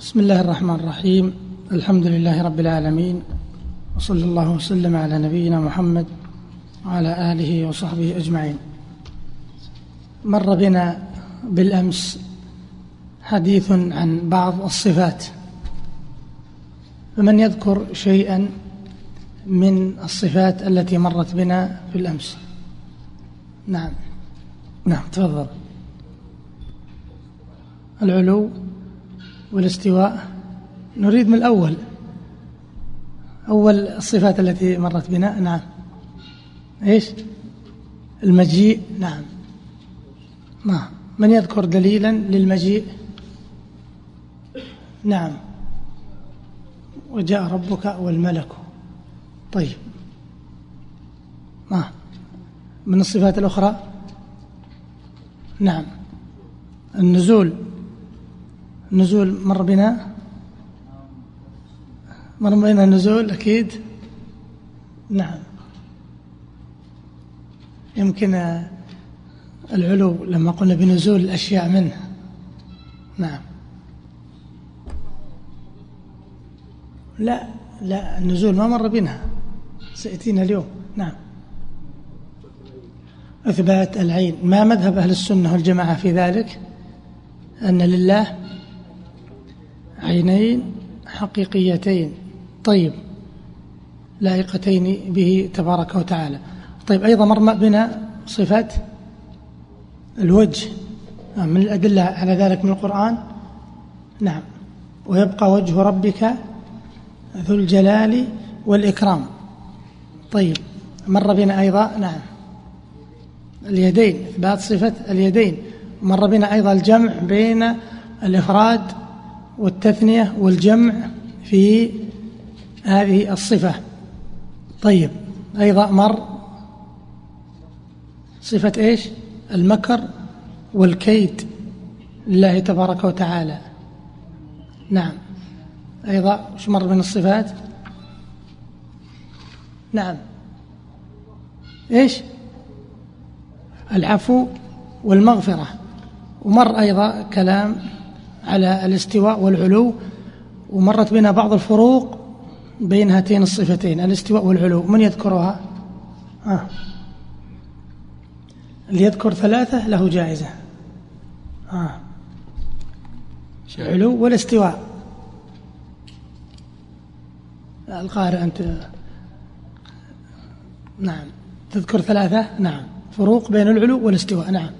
بسم الله الرحمن الرحيم. الحمد لله رب العالمين. وصلى الله وسلم على نبينا محمد وعلى آله وصحبه أجمعين. مر بنا بالأمس حديث عن بعض الصفات. فمن يذكر شيئا من الصفات التي مرت بنا في الأمس؟ نعم. نعم تفضل. العلو. والاستواء. نريد من الأول أول الصفات التي مرت بنا نعم. إيش؟ المجيء نعم. نعم. من يذكر دليلا للمجيء؟ نعم. وجاء ربك والملك. طيب. نعم. من الصفات الأخرى؟ نعم. النزول. النزول مر بنا؟ مر بنا النزول أكيد. نعم. يمكن العلو لما قلنا بنزول الأشياء منه. نعم. لا لا النزول ما مر بنا. سيأتينا اليوم. نعم. إثبات العين. ما مذهب أهل السنة والجماعة في ذلك؟ أن لله عينين حقيقيتين. طيب لائقتين به تبارك وتعالى. طيب أيضا مر بنا صفات الوجه من الأدلة على ذلك من القرآن. نعم. ويبقى وجه ربك ذو الجلال والإكرام. طيب مر بنا أيضا نعم اليدين إثبات صفة اليدين. مر بنا أيضا الجمع بين الإفراد والتثنية والجمع في هذه الصفة. طيب أيضا مر صفة إيش؟ المكر والكيد لله تبارك وتعالى. نعم. أيضا وش مر من الصفات؟ نعم. إيش؟ العفو والمغفرة. ومر أيضا كلام على الاستواء والعلو ومرت بنا بعض الفروق بين هاتين الصفتين الاستواء والعلو. من يذكرها؟ آه. اللي يذكر ثلاثة له جائزة. آه. العلو والاستواء. القارئ أنت. نعم. تذكر ثلاثة؟ نعم. فروق بين العلو والاستواء. نعم.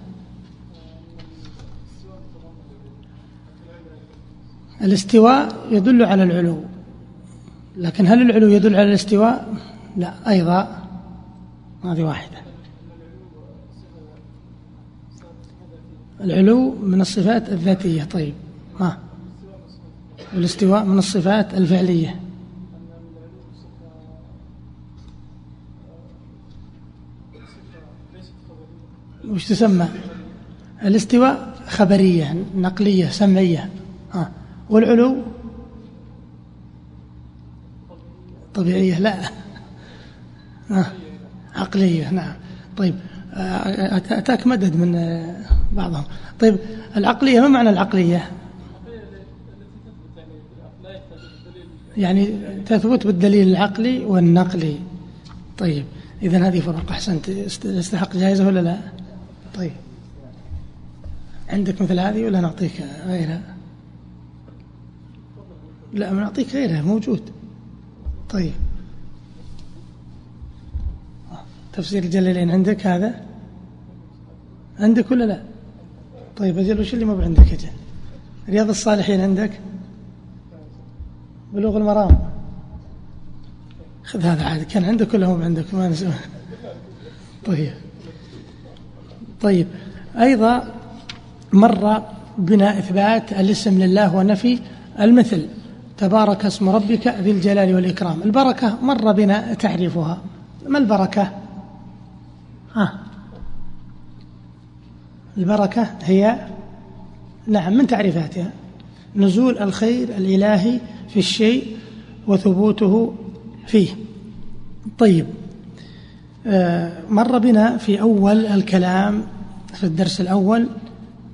الاستواء يدل على العلو. لكن هل العلو يدل على الاستواء؟ لا أيضا هذه واحدة. العلو من الصفات الذاتية. طيب ها. والاستواء من الصفات الفعلية. وش تسمى؟ الاستواء خبرية نقلية سمعية. والعلو؟ طبيعية لا. آه. عقلية نعم. طيب آه، أتاك مدد من آه، بعضهم. طيب العقلية ما معنى العقلية؟ يعني تثبت بالدليل العقلي والنقلي. طيب إذا هذه فرق. أحسنت. يستحق جائزة ولا لا؟ طيب. عندك مثل هذه ولا نعطيك غيرها؟ لا نعطيك غيرها موجود. طيب. تفسير الجلالين عندك هذا؟ عندك ولا لا؟ طيب أجل وش اللي ما عندك أجل رياض الصالحين عندك؟ بلوغ المرام. خذ هذا عادي كان عندك ولا هو عندك؟ ما نسمع. طيب. طيب. أيضا مر بنا إثبات الاسم لله ونفي المثل. تبارك اسم ربك ذي الجلال والإكرام. البركة مر بنا تعريفها ما البركة؟ ها. البركة هي نعم من تعريفاتها؟ نزول الخير الإلهي في الشيء وثبوته فيه. طيب. آه، مر بنا في أول الكلام في الدرس الأول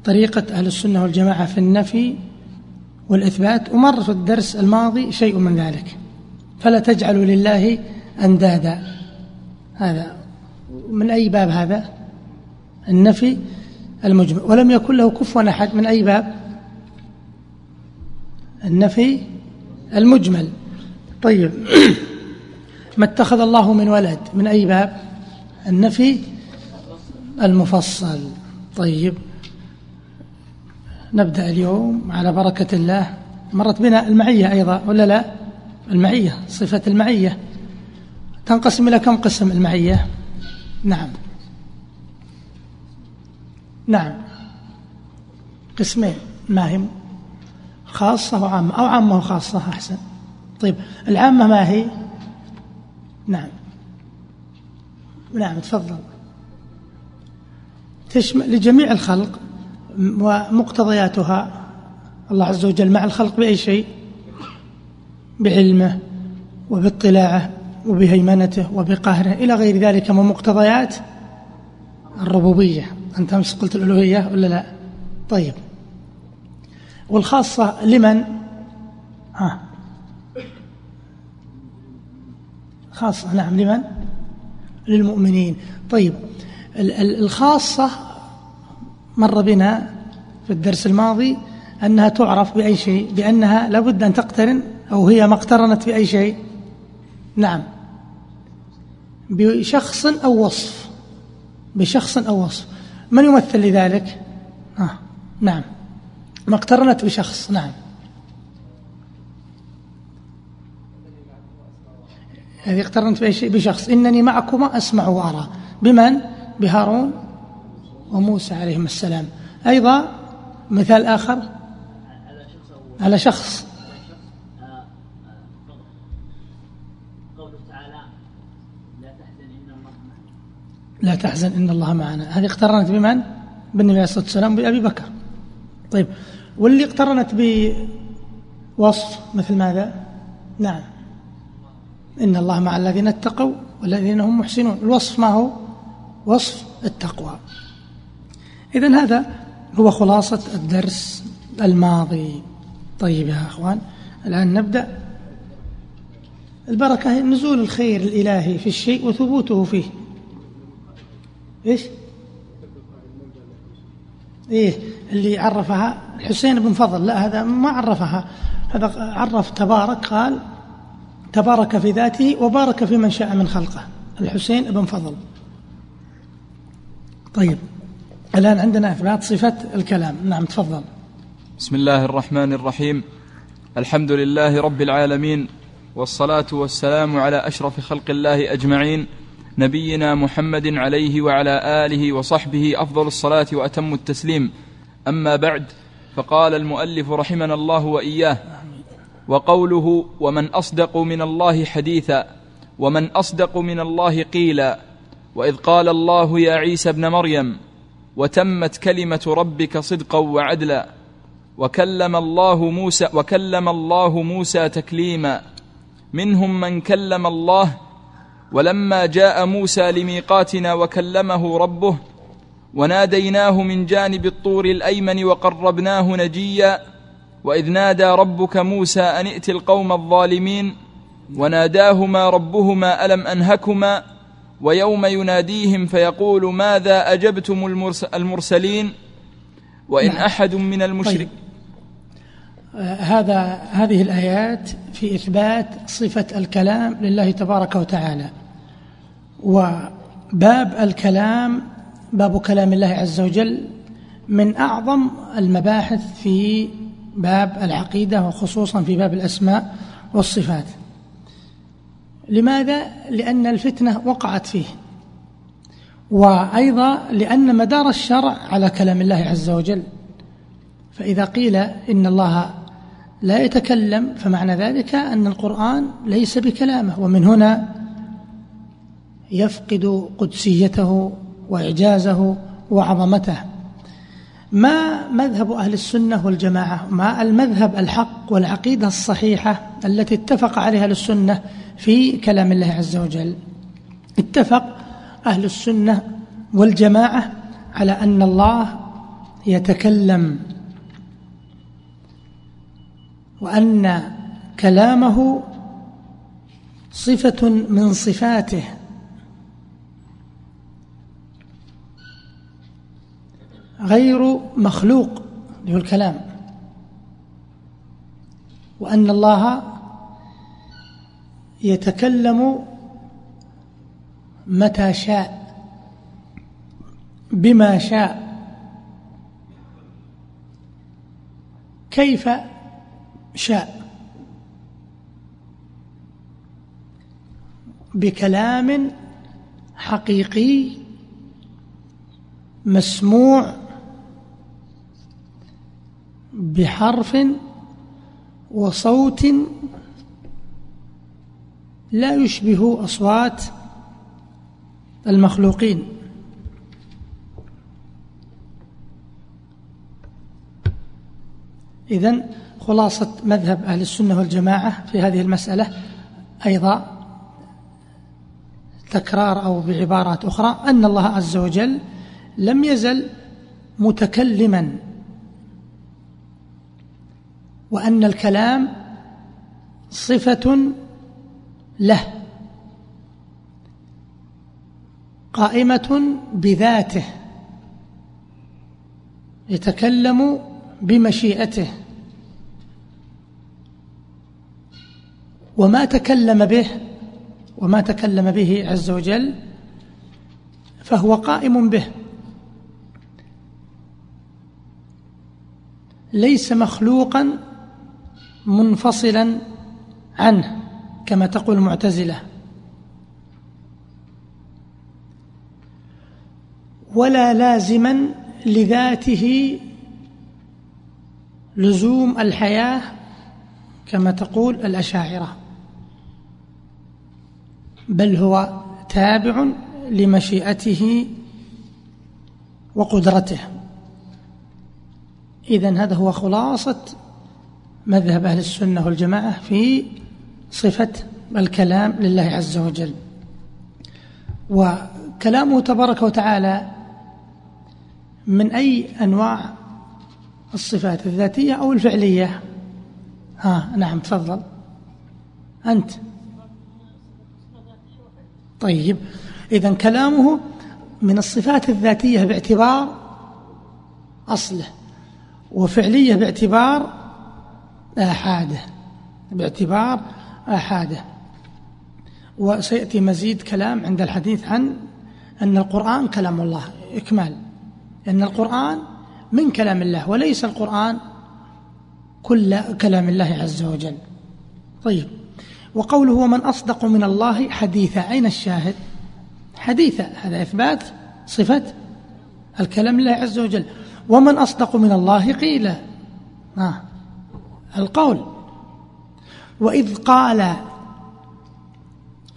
طريقة أهل السنة والجماعة في النفي والإثبات ومر في الدرس الماضي شيء من ذلك. فلا تجعلوا لله أندادا. هذا من أي باب هذا؟ النفي المجمل. ولم يكن له كفوا أحد. من أي باب؟ النفي المجمل. طيب. ما اتخذ الله من ولد؟ من أي باب؟ النفي المفصل. طيب. نبدأ اليوم على بركة الله. مرت بنا المعية أيضا ولا لا؟ المعية صفة المعية. تنقسم إلى كم قسم المعية؟ نعم. نعم. قسمين. ما هم خاصة وعامة أو عامة وخاصة أحسن. طيب العامة ما هي؟ نعم. نعم تفضل. تشمل لجميع الخلق. ومقتضياتها. الله عز وجل مع الخلق بأي شيء؟ بعلمه وباطلاعه وبهيمنته وبقهره. إلى غير ذلك من مقتضيات الربوبية. أنت أمس قلت الألوهية ولا لا؟ طيب. والخاصة لمن؟ ها. خاصة نعم لمن؟ للمؤمنين. طيب. الخاصة مر بنا في الدرس الماضي أنها تعرف بأي شيء بأنها لابد أن تقترن أو هي ما اقترنت بأي شيء. نعم. بشخص أو وصف. بشخص أو وصف. من يمثل لذلك؟ آه. نعم. ما اقترنت بشخص نعم. هذه اقترنت بشخص. إنني معكما أسمع وأرى. بمن؟ بهارون؟ وموسى عليهم السلام. أيضا مثال آخر. على شخص. لا تحزن إن الله معنا. هذه اقترنت بمن؟ بالنبي عليه الصلاة والسلام بأبي بكر. طيب واللي اقترنت بوصف مثل ماذا؟ نعم. إن الله مع الذين اتقوا والذين هم محسنون. الوصف ما هو؟ وصف التقوى. إذا هذا هو خلاصة الدرس الماضي. طيب يا أخوان الآن نبدأ. البركة هي نزول الخير الإلهي في الشيء وثبوته فيه. إيش؟ إيه اللي عرفها الحسين بن فضل. لا هذا ما عرفها. هذا عرف تبارك قال تبارك في ذاته وبارك في من شاء من خلقه. الحسين بن فضل. طيب. الآن عندنا إثبات صفة الكلام. نعم تفضل. بسم الله الرحمن الرحيم. الحمد لله رب العالمين والصلاة والسلام على أشرف خلق الله أجمعين نبينا محمد عليه وعلى آله وصحبه أفضل الصلاة وأتم التسليم. أما بعد فقال المؤلف رحمنا الله وإياه وقوله ومن أصدق من الله حديثا ومن أصدق من الله قيلا وإذ قال الله يا عيسى ابن مريم وتمت كلمة ربك صدقا وعدلا. وكلم الله موسى وكلم الله موسى تكليما. منهم من كلم الله ولما جاء موسى لميقاتنا وكلمه ربه وناديناه من جانب الطور الأيمن وقربناه نجيا. وإذ نادى ربك موسى أن ائت القوم الظالمين وناداهما ربهما ألم أنهكما؟ ويوم يناديهم فيقول ماذا أجبتم المرسلين وإن نعم. أحد من المشرك طيب. هذا هذه الآيات في إثبات صفة الكلام لله تبارك وتعالى وباب الكلام باب كلام الله عز وجل من أعظم المباحث في باب العقيدة وخصوصا في باب الأسماء والصفات لماذا؟ لأن الفتنة وقعت فيه. وأيضا لأن مدار الشرع على كلام الله عز وجل. فإذا قيل إن الله لا يتكلم فمعنى ذلك أن القرآن ليس بكلامه. ومن هنا يفقد قدسيته وإعجازه وعظمته. ما مذهب أهل السنة والجماعة؟ ما المذهب الحق والعقيدة الصحيحة التي اتفق عليها أهل السنة في كلام الله عز وجل؟ اتفق أهل السنة والجماعة على أن الله يتكلم وأن كلامه صفة من صفاته. غير مخلوق له الكلام. وأن الله يتكلم متى شاء بما شاء. كيف شاء؟ بكلام حقيقي مسموع بحرف وصوت لا يشبه أصوات المخلوقين. إذن خلاصة مذهب أهل السنة والجماعة في هذه المسألة. أيضا تكرار أو بعبارات أخرى أن الله عز وجل لم يزل متكلما وأن الكلام صفة له قائمة بذاته يتكلم بمشيئته. وما تكلم به وما تكلم به عز وجل فهو قائم به. ليس مخلوقا منفصلا عنه كما تقول المعتزلة. ولا لازما لذاته لزوم الحياة كما تقول الأشاعرة. بل هو تابع لمشيئته وقدرته. إذن هذا هو خلاصة مذهب أهل السنة والجماعة في صفة الكلام لله عز وجل. وكلامه تبارك وتعالى من أي أنواع الصفات الذاتية أو الفعلية؟ ها نعم تفضل. أنت. طيب. إذا كلامه من الصفات الذاتية باعتبار أصله وفعلية باعتبار آحاده باعتبار آحاده. وسيأتي مزيد كلام عند الحديث عن أن القرآن كلام الله. إكمال. أن القرآن من كلام الله وليس القرآن كل كلام الله عز وجل. طيب. وقوله ومن أصدق من الله حديثا أين الشاهد؟ حديثا هذا إثبات صفة الكلام الله عز وجل. ومن أصدق من الله قيل. آه. القول. وإذ قال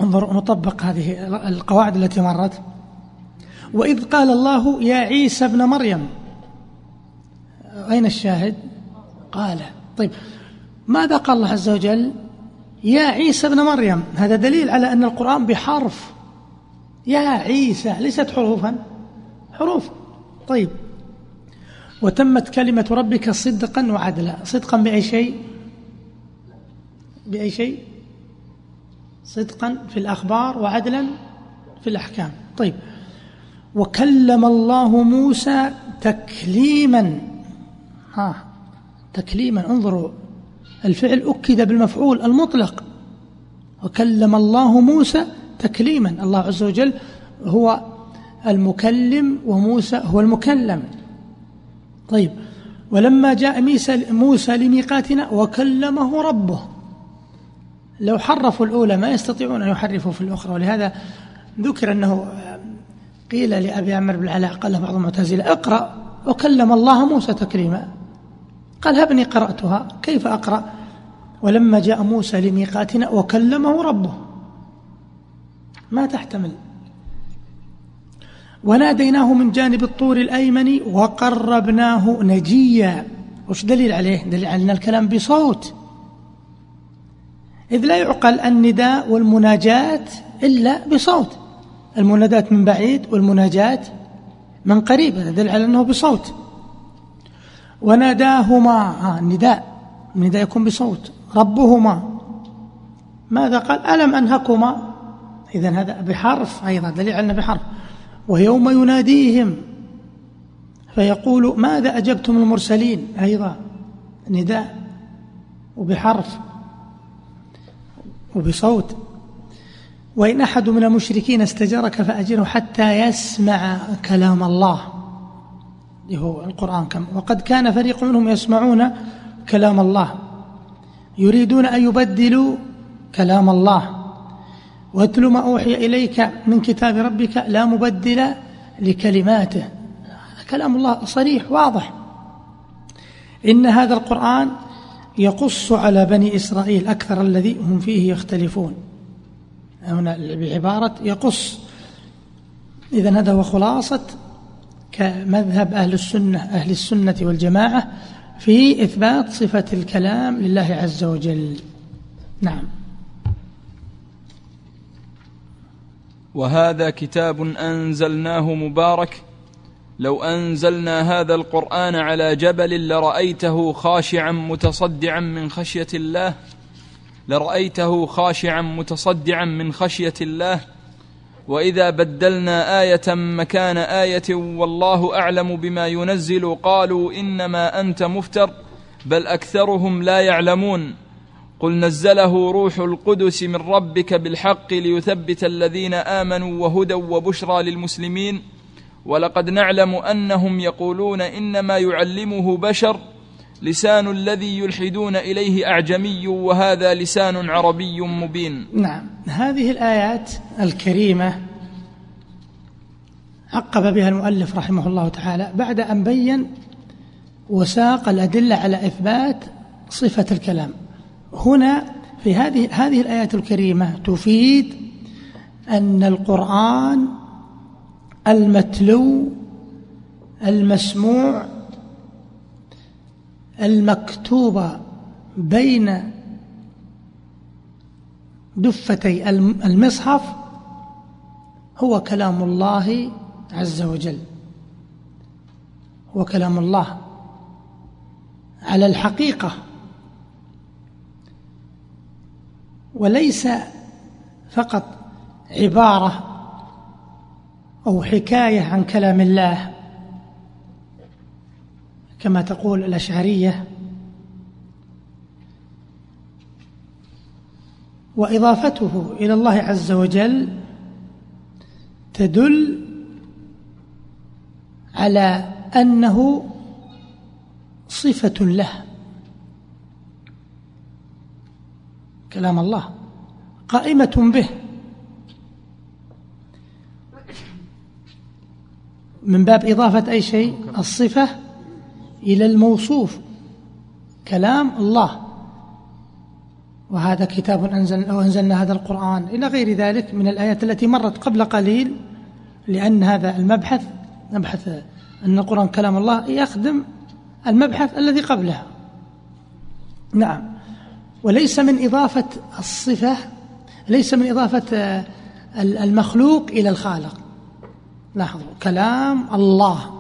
انظر نطبق هذه القواعد التي مرت. وإذ قال الله يا عيسى ابن مريم. أين الشاهد؟ قال. طيب ماذا قال الله عز وجل؟ يا عيسى ابن مريم. هذا دليل على أن القرآن بحرف. يا عيسى ليست حروفا. حروف. طيب وتمت كلمة ربك صدقا وعدلا. صدقا بأي شيء؟ بأي شيء؟ صدقا في الأخبار وعدلا في الأحكام. طيب. وكلم الله موسى تكليما. ها تكليما. انظروا الفعل أكد بالمفعول المطلق. وكلم الله موسى تكليما. الله عز وجل هو المكلم وموسى هو المكلم. طيب. ولما جاء موسى لميقاتنا وكلمه ربه. لو حرفوا الأولى ما يستطيعون أن يحرفوا في الأخرى. ولهذا ذكر أنه قيل لأبي عمر بن العلاء قال له بعض المعتزلة اقرأ وكلم الله موسى تكريما. قال هبني قرأتها كيف أقرأ؟ ولما جاء موسى لميقاتنا وكلمه ربه. ما تحتمل. وناديناه من جانب الطور الأيمن وقربناه نجيا. وش دليل عليه؟ دليل على أن الكلام بصوت. إذ لا يعقل النداء والمناجات إلا بصوت. المنادات من بعيد والمناجات من قريب هذا دليل على أنه بصوت. وناداهما النداء النداء يكون بصوت. ربهما. ماذا قال؟ ألم أنهكما؟ إذا هذا بحرف أيضا دليل على بحرف. ويوم يناديهم فيقول ماذا أجبتم المرسلين أيضا؟ نداء وبحرف وبصوت. وإن أحد من المشركين استجرك فأجره حتى يسمع كلام الله. هو القرآن كم. وقد كان فريق منهم يسمعون كلام الله. يريدون أن يبدلوا كلام الله. واتل ما أوحي إليك من كتاب ربك لا مبدل لكلماته. كلام الله صريح واضح. إن هذا القرآن يقص على بني إسرائيل أكثر الذي هم فيه يختلفون. هنا بعبارة يقص. إذا هذا هو خلاصة كمذهب أهل السنة أهل السنة والجماعة في إثبات صفة الكلام لله عز وجل. نعم. وهذا كتاب أنزلناه مبارك. لو أنزلنا هذا القرآن على جبل لرأيته خاشعا متصدعا من خشية الله. لرأيته خاشعا متصدعا من خشية الله. وإذا بدلنا آية مكان آية والله أعلم بما ينزل قالوا إنما أنت مفتر بل أكثرهم لا يعلمون. قل نزله روح القدس من ربك بالحق ليثبت الذين آمنوا وهدى وبشرى للمسلمين. ولقد نعلم أنهم يقولون إنما يعلمه بشر لسان الذي يلحدون إليه أعجمي وهذا لسان عربي مبين. نعم. هذه الآيات الكريمة عقب بها المؤلف رحمه الله تعالى بعد أن بين وساق الأدلة على إثبات صفة الكلام. هنا في هذه هذه الآيات الكريمة تفيد أن القرآن المتلو المسموع المكتوبة بين دفتي المصحف هو كلام الله عز وجل. هو كلام الله على الحقيقة. وليس فقط عبارة أو حكاية عن كلام الله كما تقول الأشعرية. وإضافته إلى الله عز وجل تدل على أنه صفة له. كلام الله. قائمة به. من باب إضافة أي شيء الصفة إلى الموصوف. كلام الله. وهذا كتاب أنزل أو أنزلنا هذا القرآن. إلى غير ذلك من الآيات التي مرت قبل قليل لأن هذا المبحث مبحث أن القرآن كلام الله يخدم المبحث الذي قبله نعم. وليس من إضافة الصفة ليس من إضافة المخلوق إلى الخالق. لاحظوا كلام الله.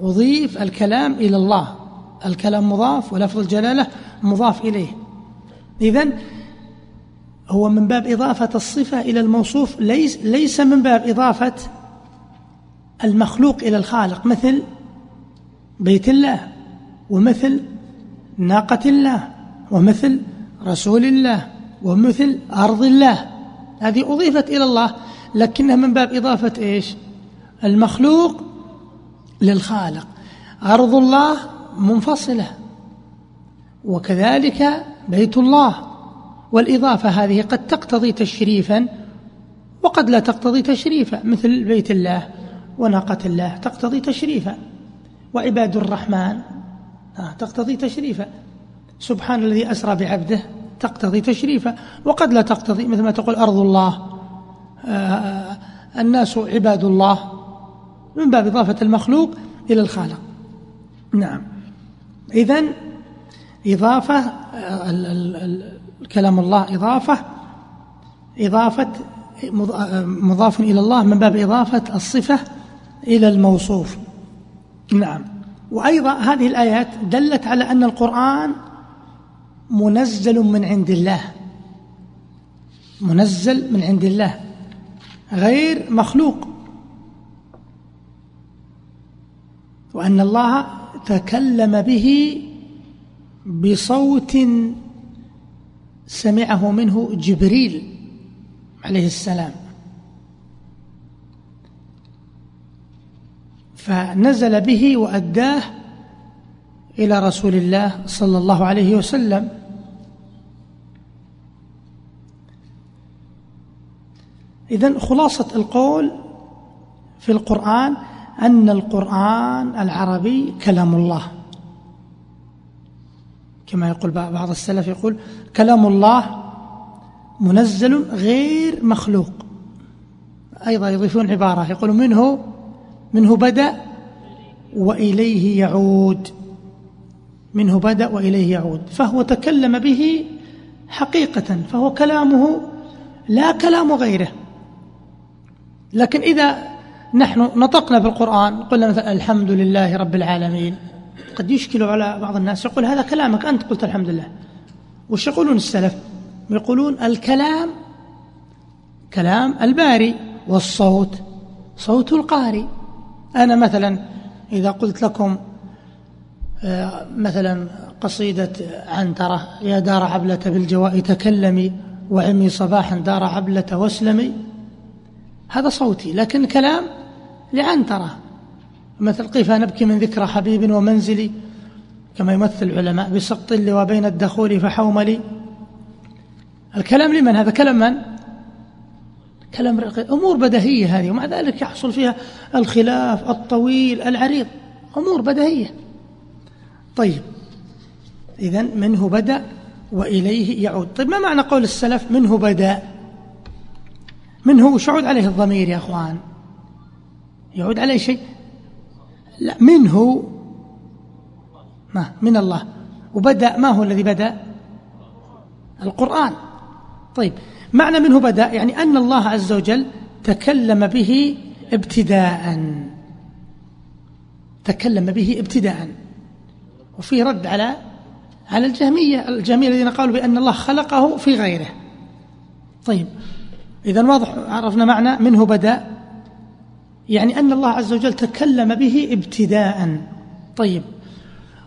أضيف الكلام إلى الله. الكلام مضاف ولفظ الجلالة مضاف إليه. إذن هو من باب إضافة الصفة إلى الموصوف ليس, ليس من باب إضافة المخلوق إلى الخالق مثل بيت الله ومثل ناقة الله. ومثل رسول الله ومثل أرض الله. هذه أضيفت إلى الله لكنها من باب إضافة إيش؟ المخلوق للخالق. أرض الله منفصلة وكذلك بيت الله. والإضافة هذه قد تقتضي تشريفا وقد لا تقتضي تشريفا. مثل بيت الله وناقة الله تقتضي تشريفا وعباد الرحمن تقتضي تشريفا. سبحان الذي أسرى بعبده تقتضي تشريفا وقد لا تقتضي مثل ما تقول أرض الله. آه، الناس عباد الله. من باب إضافة المخلوق إلى الخالق. نعم. إذن إضافة كلام الله إضافة إضافة مضاف إلى الله من باب إضافة الصفة إلى الموصوف. نعم. وأيضا هذه الآيات دلت على أن القرآن منزل من عند الله. منزل من عند الله. غير مخلوق. وأن الله تكلم به بصوت سمعه منه جبريل عليه السلام. فنزل به وأداه إلى رسول الله صلى الله عليه وسلم. إذن خلاصة القول في القرآن أن القرآن العربي كلام الله. كما يقول بعض السلف يقول كلام الله منزل غير مخلوق. أيضا يضيفون عبارة يقول منه منه بدأ وإليه يعود. منه بدأ وإليه يعود. فهو تكلم به حقيقة فهو كلامه لا كلام غيره. لكن إذا نحن نطقنا بالقرآن قلنا مثلا الحمد لله رب العالمين قد يشكل على بعض الناس يقول هذا كلامك أنت قلت الحمد لله. وش يقولون السلف؟ يقولون الكلام كلام الباري والصوت صوت القارئ. أنا مثلا إذا قلت لكم آه، مثلا قصيدة عنترة يا دار عبلة بالجواء تكلمي وعمي صباحا دار عبلة واسلمي. هذا صوتي لكن كلام لعنترة مثل قيفا نبكي من ذكرى حبيب ومنزلي كما يمثل العلماء بسقط اللي وبين الدخول فحوملي الكلام لمن؟ هذا كلام من؟ كلام أمور بدهية هذه ومع ذلك يحصل فيها الخلاف الطويل العريض. أمور بدهية. طيب إذا منه بدأ وإليه يعود. طيب ما معنى قول السلف منه بدأ؟ منه يعود عليه الضمير يا أخوان؟ يعود عليه شيء؟ لا منه. ما من الله. وبدأ ما هو الذي بدأ؟ القرآن. طيب معنى منه بدأ يعني أن الله عز وجل تكلم به ابتداء. تكلم به ابتداء. وفي رد على على الجهمية الجهمية الذين قالوا بأن الله خلقه في غيره. طيب إذا واضح عرفنا معنى منه بدأ يعني أن الله عز وجل تكلم به ابتداء. طيب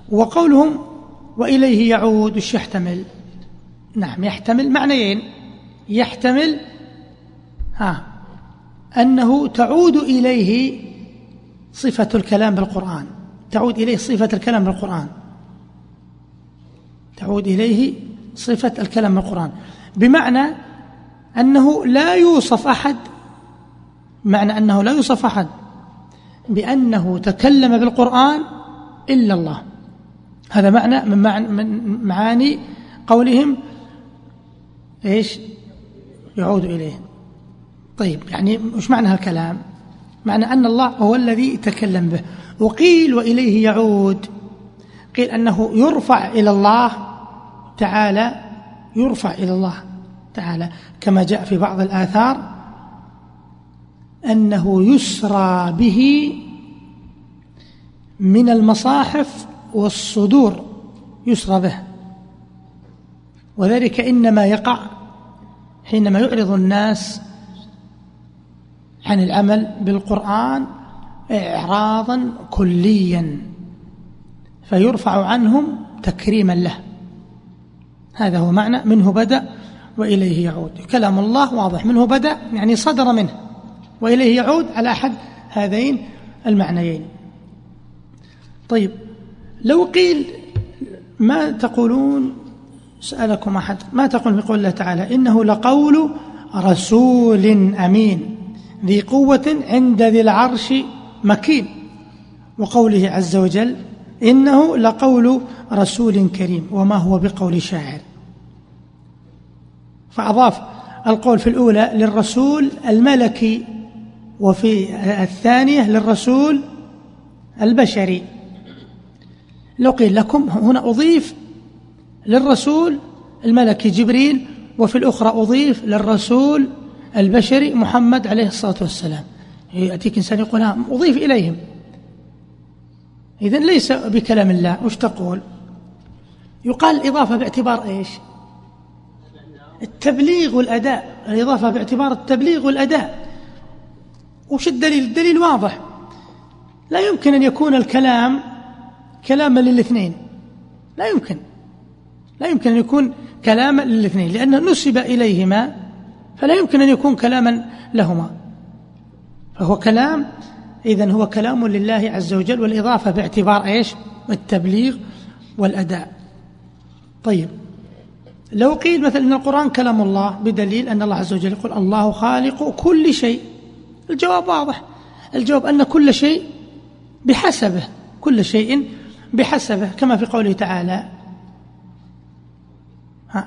وقولهم وإليه يعود وش يحتمل. نعم يحتمل معنيين. يحتمل ها أنه تعود إليه صفة الكلام بالقرآن. تعود إليه صفة الكلام بالقرآن. تعود إليه صفة الكلام بالقرآن. بمعنى أنه لا يوصف أحد. معنى أنه لا يوصف أحد. بأنه تكلم بالقرآن إلا الله. هذا معنى من معاني قولهم إيش؟ يعود إليه. طيب يعني مش معنى هالكلام؟ معنى أن الله هو الذي تكلم به. وقيل وإليه يعود. قيل أنه يرفع إلى الله تعالى يرفع إلى الله. تعالى كما جاء في بعض الآثار أنه يسرى به من المصاحف والصدور يسرى به. وذلك إنما يقع حينما يعرض الناس عن العمل بالقرآن إعراضا كليا فيرفع عنهم تكريما له. هذا هو معنى منه بدأ وإليه يعود. كلام الله واضح. منه بدأ يعني صدر منه. وإليه يعود على أحد هذين المعنيين. طيب لو قيل ما تقولون سألكم أحد ما تقول في قول الله تعالى إنه لقول رسول أمين ذي قوة عند ذي العرش مكين. وقوله عز وجل إنه لقول رسول كريم وما هو بقول شاعر. فأضاف القول في الأولى للرسول الملكي وفي الثانية للرسول البشري. لو قيل لكم هنا أضيف للرسول الملكي جبريل وفي الأخرى أضيف للرسول البشري محمد عليه الصلاة والسلام. يأتيك إنسان يقول أضيف إليهم. إذن ليس بكلام الله. وش تقول؟ يقال الإضافة باعتبار إيش؟ التبليغ والأداء الإضافة باعتبار التبليغ والأداء. وش الدليل؟ الدليل واضح. لا يمكن أن يكون الكلام كلاما للاثنين. لا يمكن. لا يمكن أن يكون كلاما للاثنين. لأنه نسب إليهما فلا يمكن أن يكون كلاما لهما. فهو كلام إذن هو كلام لله عز وجل والإضافة باعتبار إيش؟ التبليغ والأداء. طيب. لو قيل مثلا أن القرآن كلام الله بدليل أن الله عز وجل يقول الله خالق كل شيء. الجواب واضح. الجواب أن كل شيء بحسبه. كل شيء بحسبه كما في قوله تعالى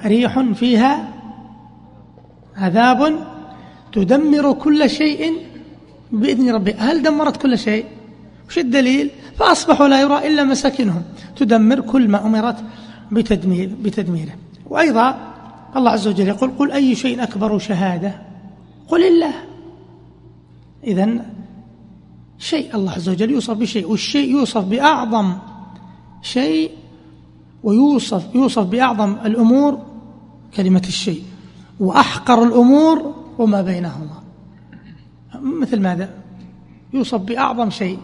ريح فيها عذاب تدمر كل شيء بإذن ربها هل دمرت كل شيء؟ وش الدليل؟ فأصبحوا لا يرى إلا مساكنهم. تدمر كل ما أمرت بتدمير بتدميره. وأيضا الله عز وجل يقول قل أي شيء أكبر شهادة قل الله. إذا شيء الله عز وجل يوصف بشيء والشيء يوصف بأعظم شيء ويوصف يوصف بأعظم الأمور كلمة الشيء. وأحقر الأمور وما بينهما. مثل ماذا؟ يوصف بأعظم شيء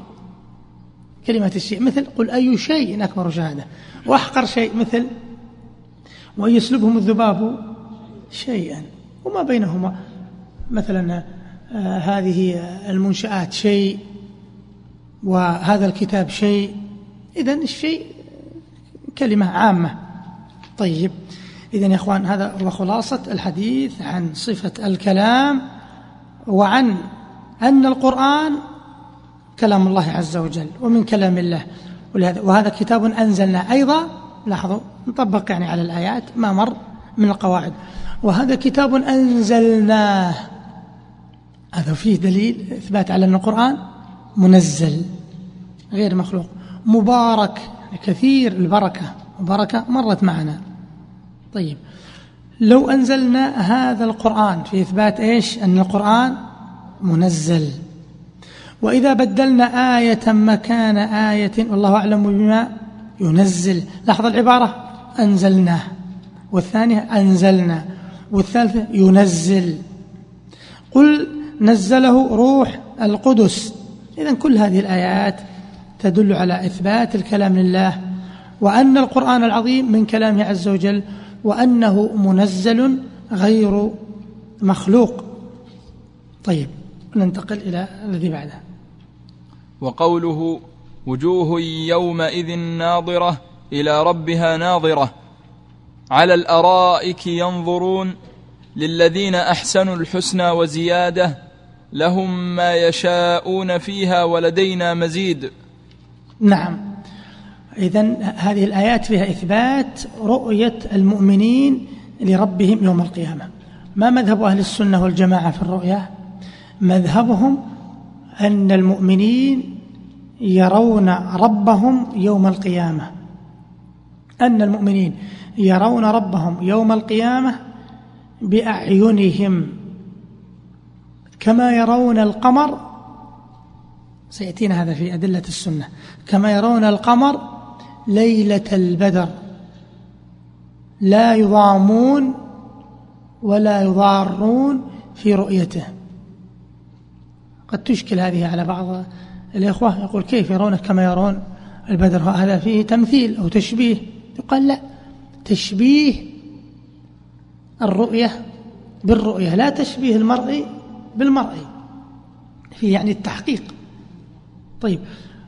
كلمة الشيء. مثل قل أي شيء أكبر شهادة. وأحقر شيء مثل وأن يسلبهم الذباب شيئا. وما بينهما. مثلا آه هذه المنشآت شيء وهذا الكتاب شيء. إذا الشيء كلمة عامة. طيب. إذا يا إخوان هذا هو خلاصة الحديث عن صفة الكلام وعن أن القرآن كلام الله عز وجل ومن كلام الله. وهذا كتاب أنزلناه أيضا لاحظوا نطبق يعني على الآيات ما مر من القواعد. وهذا كتاب أنزلناه. هذا فيه دليل إثبات على أن القرآن منزل غير مخلوق مبارك كثير البركة. وبركة مرت معنا. طيب لو أنزلنا هذا القرآن في إثبات إيش؟ أن القرآن منزل. وإذا بدلنا آية مكان آية والله أعلم بما ينزل. لاحظ العبارة أنزلناه. والثانية أنزلنا. والثالثة ينزل. قل نزله روح القدس. إذا كل هذه الآيات تدل على إثبات الكلام لله وأن القرآن العظيم من كلامه عز وجل وأنه منزل غير مخلوق. طيب ننتقل إلى الذي بعده. وقوله وجوه يومئذ ناظرة إلى ربها ناظرة. على الأرائك ينظرون للذين أحسنوا الحسنى وزيادة. لهم ما يشاءون فيها ولدينا مزيد. نعم. إذا هذه الآيات فيها إثبات رؤية المؤمنين لربهم يوم القيامة. ما مذهب أهل السنة والجماعة في الرؤية؟ مذهبهم أن المؤمنين يرون ربهم يوم القيامة. أن المؤمنين يرون ربهم يوم القيامة بأعينهم. كما يرون القمر سيأتينا هذا في أدلة السنة. كما يرون القمر ليلة البدر. لا يضامون ولا يضارون في رؤيته. قد تشكل هذه على بعض الإخوة يقول كيف يرونه كما يرون البدر هذا فيه تمثيل أو تشبيه؟ يقال لا تشبيه الرؤية بالرؤية لا تشبيه المرء بالمرء. في يعني التحقيق. طيب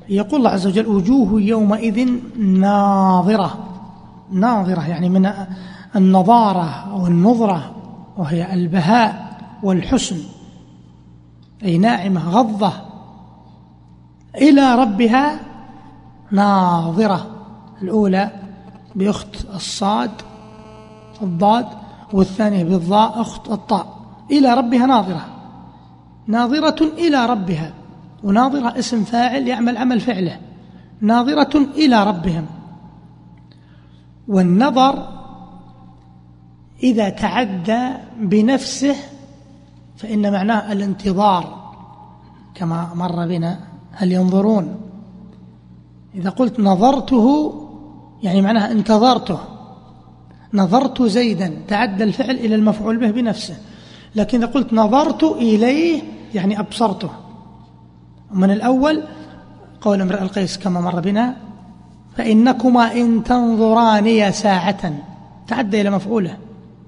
يقول الله عز وجل وجوه يومئذ ناظرة. ناظرة يعني من النضارة أو النظرة وهي البهاء والحسن. أي ناعمة غضة. إلى ربها ناظرة. الأولى بأخت الصاد الضاد والثانية بالضاء أخت الطاء. إلى ربها ناظرة. ناظرة إلى ربها. وناظرة اسم فاعل يعمل عمل فعله. ناظرة إلى ربهم. والنظر إذا تعدى بنفسه فإن معناه الانتظار كما مر بنا هل ينظرون؟ إذا قلت نظرته يعني معناها انتظرته. نظرت زيدا تعدى الفعل إلى المفعول به بنفسه. لكن إذا قلت نظرت إليه يعني أبصرته. ومن الأول قول امرئ القيس كما مر بنا فإنكما إن تنظراني ساعة. تعدى إلى مفعوله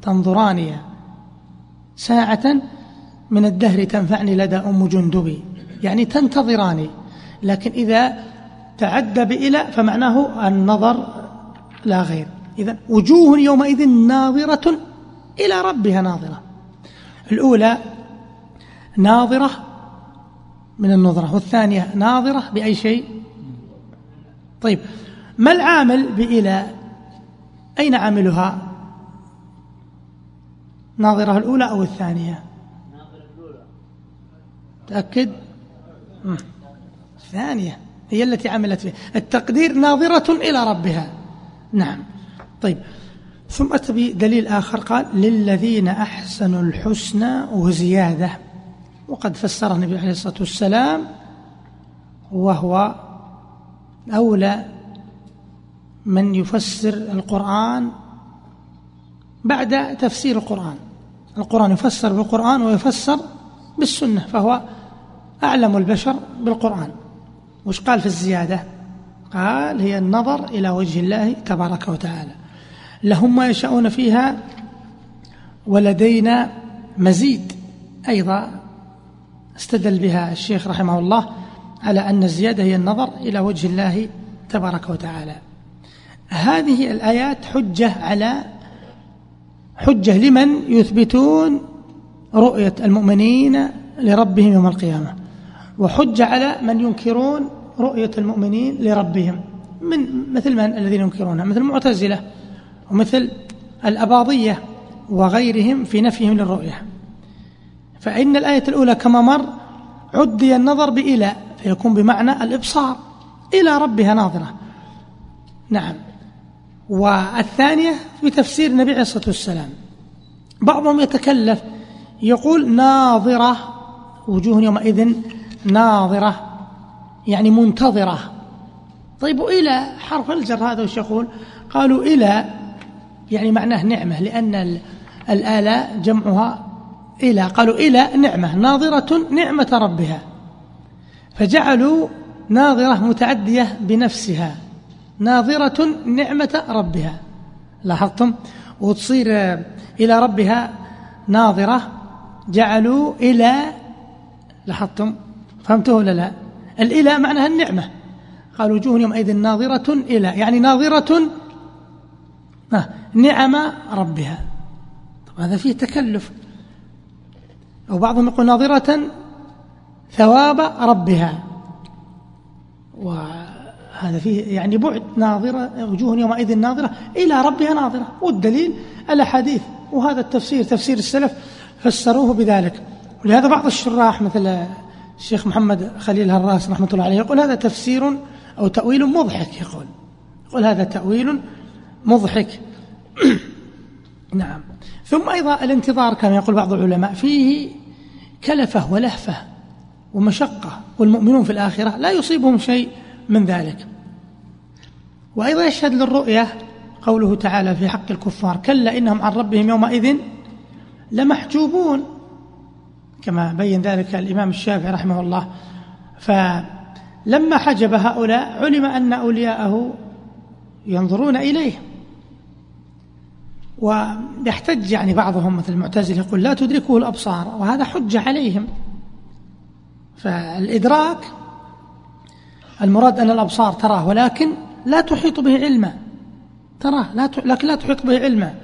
تنظراني ساعة من الدهر تنفعني لدى أم جندبي. يعني تنتظراني لكن إذا تعدى بإلى فمعناه النظر لا غير. إذا وجوه يومئذ ناظرة إلى ربها ناظرة. الأولى ناظرة من النظرة والثانية ناظرة بأي شيء؟ طيب ما العامل بإلى؟ أين عاملها؟ ناظرة الأولى أو الثانية؟ تأكد؟ الثانية هي التي عملت فيه التقدير ناظرة إلى ربها. نعم. طيب. ثم أتى بدليل آخر قال للذين أحسنوا الحسنى وزيادة. وقد فسر النبي عليه الصلاة والسلام وهو أولى من يفسر القرآن بعد تفسير القرآن. القرآن يفسر بالقرآن ويفسر بالسنة فهو أعلم البشر بالقرآن. وش قال في الزيادة؟ قال هي النظر إلى وجه الله تبارك وتعالى. لهم ما يشاءون فيها ولدينا مزيد. أيضا استدل بها الشيخ رحمه الله على أن الزيادة هي النظر إلى وجه الله تبارك وتعالى. هذه الآيات حجة على حجة لمن يثبتون رؤية المؤمنين لربهم يوم القيامة. وحجة على من ينكرون رؤية المؤمنين لربهم. من مثل من الذين ينكرونها؟ مثل المعتزلة ومثل الأباضية وغيرهم في نفيهم للرؤية. فإن الآية الأولى كما مر عدي النظر بإلى فيكون بمعنى الإبصار إلى ربها ناظرة. نعم. والثانية في تفسير النبي عليه الصلاة والسلام. بعضهم يتكلف يقول ناظرة وجوه يومئذ ناظرة يعني منتظرة. طيب وإلى حرف الجر هذا وش يقول؟ قالوا إلى يعني معناه نعمة لأن الآلاء جمعها إلى. قالوا إلى نعمة ناظرة نعمة ربها. فجعلوا ناظرة متعدية بنفسها ناظرة نعمة ربها. لاحظتم؟ وتصير إلى ربها ناظرة جعلوا إلى لاحظتم؟ فهمتوا ولا لا؟ الإلى معناها النعمة. قال وجوه يومئذ ناظرة إلى يعني ناظرة نعم ربها. طب هذا فيه تكلف. أو بعضهم يقول ناظرة ثواب ربها. وهذا فيه يعني بعد ناظرة وجوه يومئذ ناظرة إلى ربها ناظرة. والدليل الأحاديث. وهذا التفسير تفسير السلف فسروه بذلك. ولهذا بعض الشراح مثل الشيخ محمد خليل هراس رحمة الله عليه يقول هذا تفسير أو تأويل مضحك يقول. يقول هذا تأويل مضحك. نعم. ثم أيضا الانتظار كما يقول بعض العلماء فيه كلفة ولهفة ومشقة والمؤمنون في الآخرة لا يصيبهم شيء من ذلك. وأيضا يشهد للرؤية قوله تعالى في حق الكفار كلا إنهم عن ربهم يومئذ لمحجوبون. كما بين ذلك الإمام الشافعي رحمه الله. فلما حجب هؤلاء علم أن أولياءه ينظرون إليه. ويحتج يعني بعضهم مثل المعتزلة يقول لا تدركه الأبصار وهذا حجة عليهم. فالإدراك المراد أن الأبصار تراه ولكن لا تحيط به علما. تراه لا لكن لا تحيط به علما.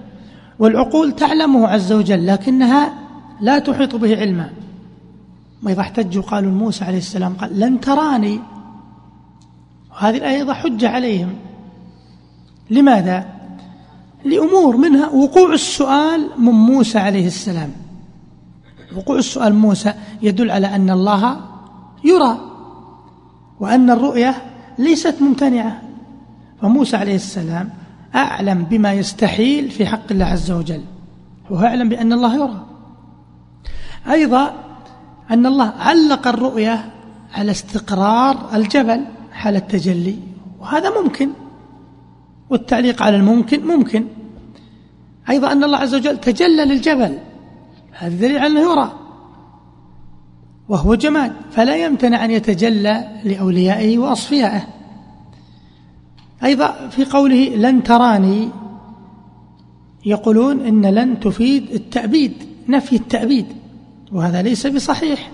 والعقول تعلمه عز وجل لكنها لا تحيط به علما. وإذا احتجوا قالوا لموسى عليه السلام قال لن تراني. وهذه الآية أيضا حجة عليهم. لماذا؟ لأمور منها وقوع السؤال من موسى عليه السلام. وقوع السؤال موسى يدل على أن الله يرى وأن الرؤية ليست ممتنعة. فموسى عليه السلام أعلم بما يستحيل في حق الله عز وجل. وهو أعلم بأن الله يرى. أيضا أن الله علق الرؤية على استقرار الجبل حال التجلي وهذا ممكن والتعليق على الممكن ممكن. أيضا أن الله عز وجل تجلى للجبل هذا دليل على أنه يرى وهو جماد فلا يمتنع أن يتجلى لأوليائه وأصفيائه. أيضا في قوله لن تراني يقولون إن لن تفيد التأبيد نفي التأبيد وهذا ليس بصحيح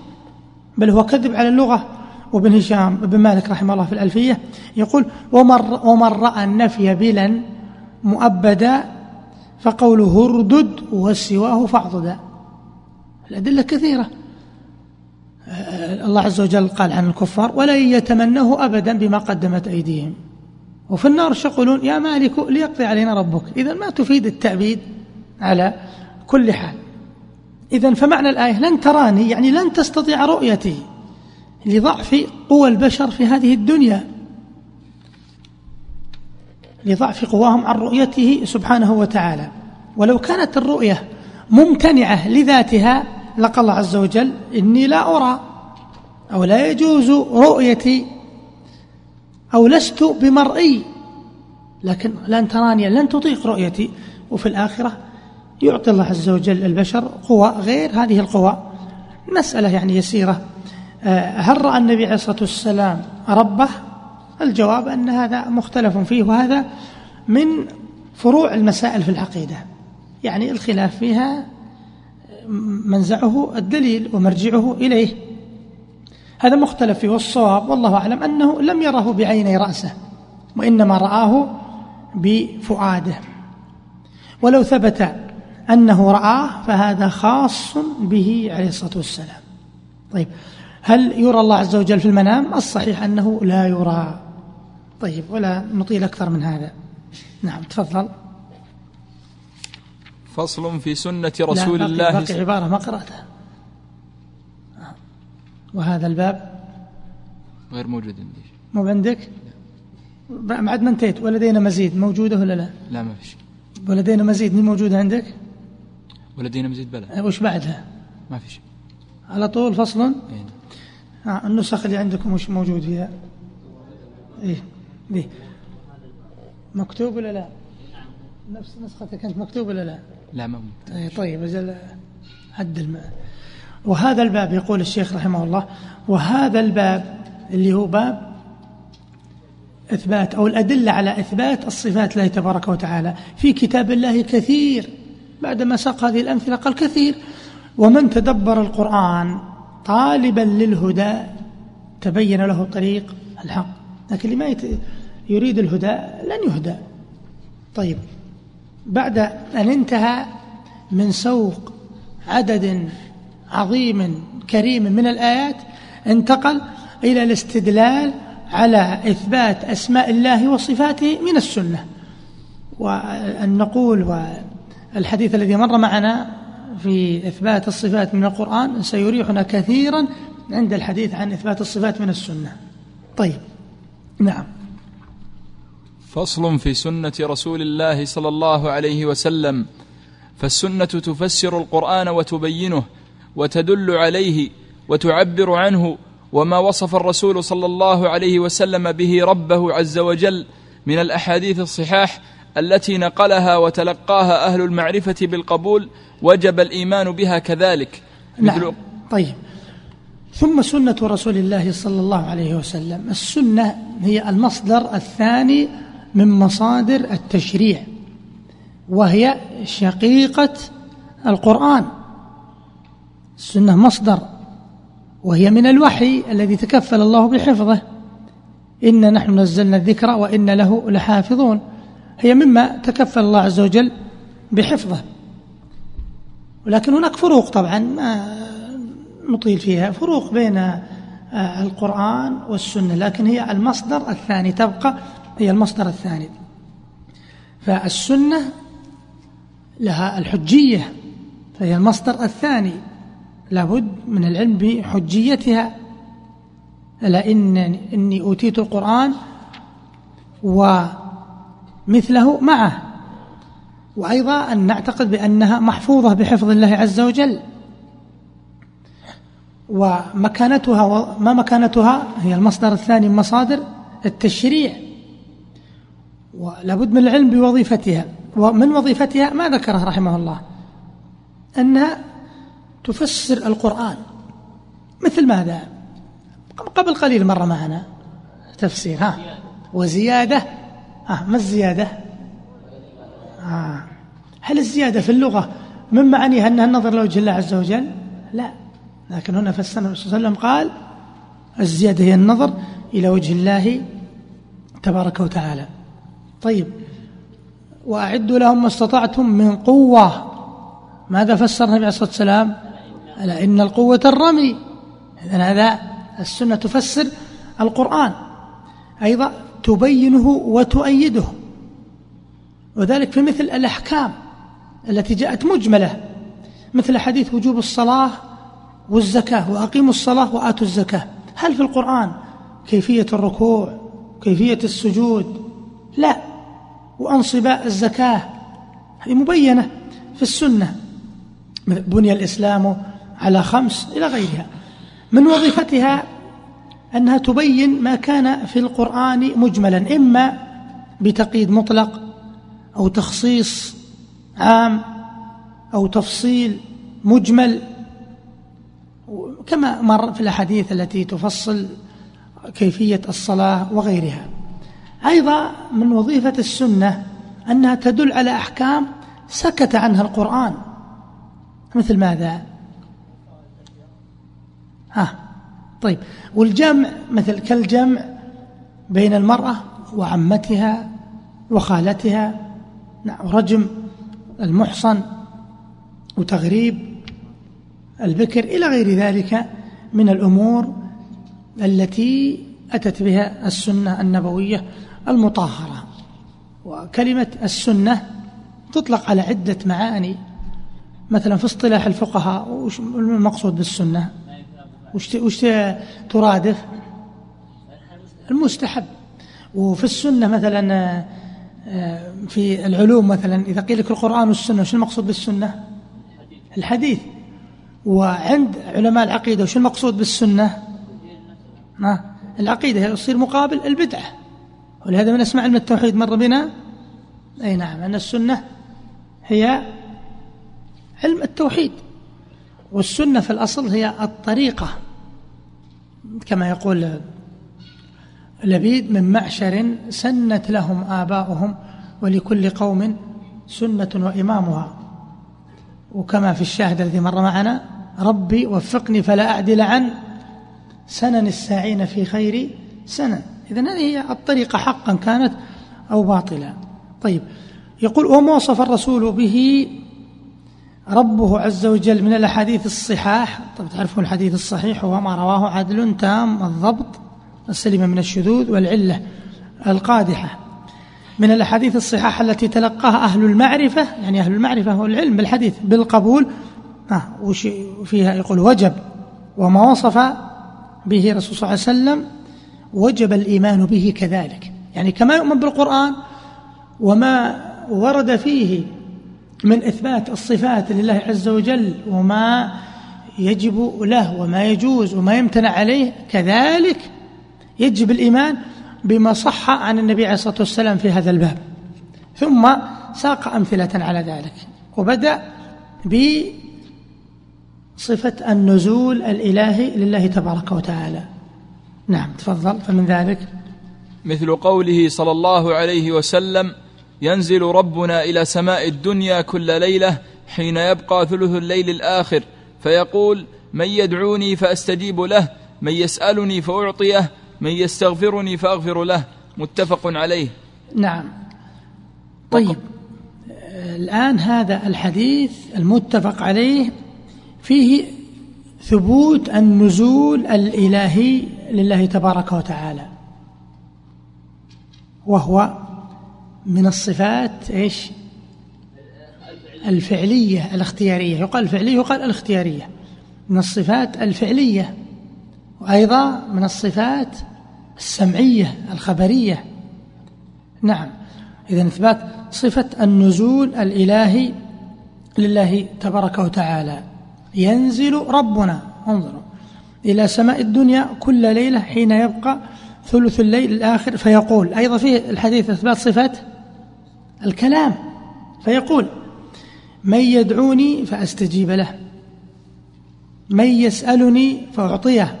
بل هو كذب على اللغة. وابن هشام بن مالك رحمه الله في الألفية يقول ومن, ومن رأى النفي بلا مؤبدا فقوله اردد وسواه فاعضدا. الأدلة كثيرة. الله عز وجل قال عن الكفار ولن يتمنه أبدا بما قدمت أيديهم. وفي النار يقولون يا مالك ليقضي علينا ربك. إذا ما تفيد التعبيد على كل حال. إذا فمعنى الآية لن تراني يعني لن تستطيع رؤيتي لضعف قوى البشر في هذه الدنيا. لضعف قواهم عن رؤيته سبحانه وتعالى. ولو كانت الرؤية ممتنعة لذاتها لقى الله عز وجل إني لا أرى أو لا يجوز رؤيتي أو لست بمرئي. لكن لن تراني لن تطيق رؤيتي. وفي الآخرة يعطي الله عز وجل البشر قوى غير هذه القوى. مسألة يعني يسيرة. آه، هل رأى النبي عليه الصلاة والسلام ربه؟ الجواب أن هذا مختلف فيه وهذا من فروع المسائل في العقيدة. يعني الخلاف فيها منزعه الدليل ومرجعه إليه. هذا مختلف فيه والصواب والله أعلم أنه لم يره بعيني رأسه وإنما رآه بفؤاده. ولو ثبت أنه رآه فهذا خاص به عليه الصلاة والسلام. طيب هل يرى الله عز وجل في المنام؟ الصحيح أنه لا يرى. طيب ولا نطيل أكثر من هذا. نعم تفضل. فصل في سنة رسول لا الله. باقي عبارة ما قرأتها. وهذا الباب غير موجود عندي. مو عندك؟ بعد ما انتهيت ولدينا مزيد موجودة ولا لا؟ لا ما فيش ولدينا مزيد مي موجودة عندك؟ ولدينا مزيد بلى وش بعدها؟ ما فيش على طول فصل إيه آه النسخ اللي عندكم وش موجود فيها؟ إيه إيه. مكتوب ولا لا؟ نفس نسختك كانت مكتوب ولا لا؟ لا ما إيه طيب أجل عدل ما وهذا الباب يقول الشيخ رحمه الله وهذا الباب اللي هو باب إثبات أو الأدلة على إثبات الصفات الله تبارك وتعالى في كتاب الله كثير بعدما ساق هذه الأمثلة قال كثير. ومن تدبر القرآن طالبا للهدى تبين له طريق الحق. لكن لما يريد الهدى لن يهدى. طيب بعد أن انتهى من سوق عدد عظيم كريم من الآيات انتقل إلى الاستدلال على إثبات أسماء الله وصفاته من السنة. وأن نقول والحديث الذي مر معنا في إثبات الصفات من القرآن سيريحنا كثيرا عند الحديث عن إثبات الصفات من السنة. طيب نعم. فصل في سنة رسول الله صلى الله عليه وسلم. فالسنة تفسر القرآن وتبينه وتدل عليه وتعبر عنه وما وصف الرسول صلى الله عليه وسلم به ربه عز وجل من الأحاديث الصحاح التي نقلها وتلقاها أهل المعرفة بالقبول وجب الإيمان بها كذلك. نعم. طيب. ثم سنة رسول الله صلى الله عليه وسلم. السنة هي المصدر الثاني من مصادر التشريع وهي شقيقة القرآن. السنة مصدر وهي من الوحي الذي تكفل الله بحفظه. إنا نحن نزلنا الذكر وإن له لحافظون. هي مما تكفل الله عز وجل بحفظه. ولكن هناك فروق طبعا ما نطيل فيها. فروق بين آه، القرآن والسنة لكن هي المصدر الثاني تبقى هي المصدر الثاني. فالسنة لها الحجية فهي المصدر الثاني. لابد من العلم بحجيتها. ألا إن إني أوتيت القرآن ومثله معه. وأيضا أن نعتقد بأنها محفوظة بحفظ الله عز وجل. ومكانتها ما مكانتها؟ هي المصدر الثاني من مصادر التشريع. ولابد من العلم بوظيفتها. ومن وظيفتها ما ذكره رحمه الله. أنها تفسر القرآن. مثل ماذا؟ قبل قليل مرة معنا تفسير ها؟ وزيادة ها ما الزيادة؟ آه. هل الزيادة في اللغة من معانيها أنها النظر لوجه الله عز وجل؟ لا. لكن هنا فسر النبي صلى الله عليه وسلم قال الزيادة هي النظر إلى وجه الله تبارك وتعالى. طيب. وأعدوا لهم ما استطعتم من قوة. ماذا فسر النبي عليه الصلاة والسلام؟ ألا إن القوة الرمي. إذن هذا السنة تفسر القرآن. أيضا تبينه وتؤيده. وذلك في مثل الأحكام التي جاءت مجملة مثل حديث وجوب الصلاة والزكاة وأقيموا الصلاة وآتوا الزكاة. هل في القرآن كيفية الركوع كيفية السجود؟ لا. وأنصباء الزكاة هذه مبينة في السنة. بني الإسلام على خمس إلى غيرها. من وظيفتها أنها تبين ما كان في القرآن مجملا إما بتقييد مطلق أو تخصيص عام أو تفصيل مجمل. كما مر في الأحاديث التي تفصل كيفية الصلاة وغيرها. أيضا من وظيفة السنة أنها تدل على أحكام سكت عنها القرآن. مثل ماذا؟ ها؟ طيب والجمع مثل كالجمع بين المرأة وعمتها وخالتها نعم رجم المحصن وتغريب البكر إلى غير ذلك من الأمور التي أتت بها السنة النبوية المطهرة. وكلمة السنة تطلق على عدة معاني مثلا في اصطلاح الفقهاء المقصود بالسنة؟ وش, وش ترادف؟ المستحب. وفي السنة مثلا آه، في العلوم مثلا إذا قيل لك القرآن والسنة وش المقصود بالسنة؟ الحديث. وعند علماء العقيدة وش المقصود بالسنة؟ العقيدة يصير مقابل البدعة. ولهذا من أسماء علم التوحيد مر بنا؟ أي نعم أن السنة هي علم التوحيد. والسنة في الأصل هي الطريقة كما يقول لبيد من معشر سنت لهم آباؤهم ولكل قوم سنة وإمامها. وكما في الشاهد الذي مر معنا ربي وفقني فلا أعدل عن سنن الساعين في خير سنن. إذن هذه هي الطريقة حقا كانت أو باطلا. طيب يقول وما وصف الرسول به ربه عز وجل من الأحاديث الصحاح. طب تعرفون الحديث الصحيح؟ هو ما رواه عدل تام الضبط السليم من الشذوذ والعلة القادحة. من الأحاديث الصحاح التي تلقاها أهل المعرفة يعني أهل المعرفة هو العلم بالحديث بالقبول. آه فيها؟ يقول وجب وما وصف به رسول صلى الله عليه وسلم وجب الإيمان به كذلك. يعني كما يؤمن بالقرآن وما ورد فيه من إثبات الصفات لله عز وجل وما يجب له وما يجوز وما يمتنع عليه كذلك يجب الإيمان بما صح عن النبي عليه الصلاة والسلام في هذا الباب. ثم ساق أمثلة على ذلك وبدأ بصفة النزول الإلهي لله تبارك وتعالى. نعم تفضل. فمن ذلك؟ مثل قوله صلى الله عليه وسلم ينزل ربنا إلى سماء الدنيا كل ليلة حين يبقى ثلث الليل الآخر فيقول من يدعوني فأستجيب له من يسألني فأعطيه من يستغفرني فأغفر له. متفق عليه. نعم. طيب. الآن هذا الحديث المتفق عليه فيه ثبوت النزول الإلهي لله تبارك وتعالى وهو من الصفات إيش؟ الفعلية الاختيارية. يقال الفعلية يقال الاختيارية. من الصفات الفعلية. وأيضا من الصفات السمعية الخبرية. نعم. إذا إثبات صفة النزول الإلهي لله تبارك وتعالى. ينزل ربنا. انظروا. إلى سماء الدنيا كل ليلة حين يبقى ثلث الليل الآخر فيقول. أيضا فيه الحديث إثبات صفة الكلام. فيقول من يدعوني فأستجيب له. من يسألني فأعطيه.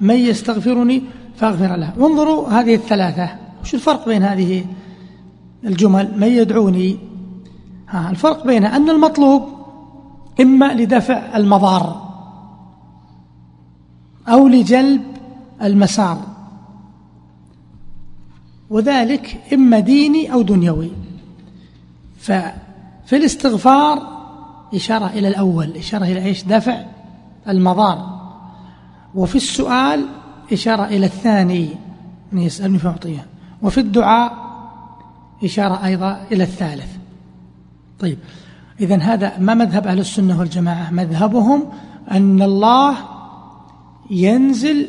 من يستغفرني فأغفر له. وانظروا هذه الثلاثة. وش الفرق بين هذه الجمل؟ من يدعوني. ها الفرق بينها أن المطلوب إما لدفع المضار أو لجلب المسار. وذلك إما ديني أو دنيوي. ففي الاستغفار إشارة إلى الأول إشارة إلى إيش؟ دفع المضار. وفي السؤال إشارة إلى الثاني من يسألني فأعطيه وفي الدعاء إشارة أيضا إلى الثالث. طيب إذا هذا ما مذهب أهل السنة والجماعة؟ مذهبهم أن الله ينزل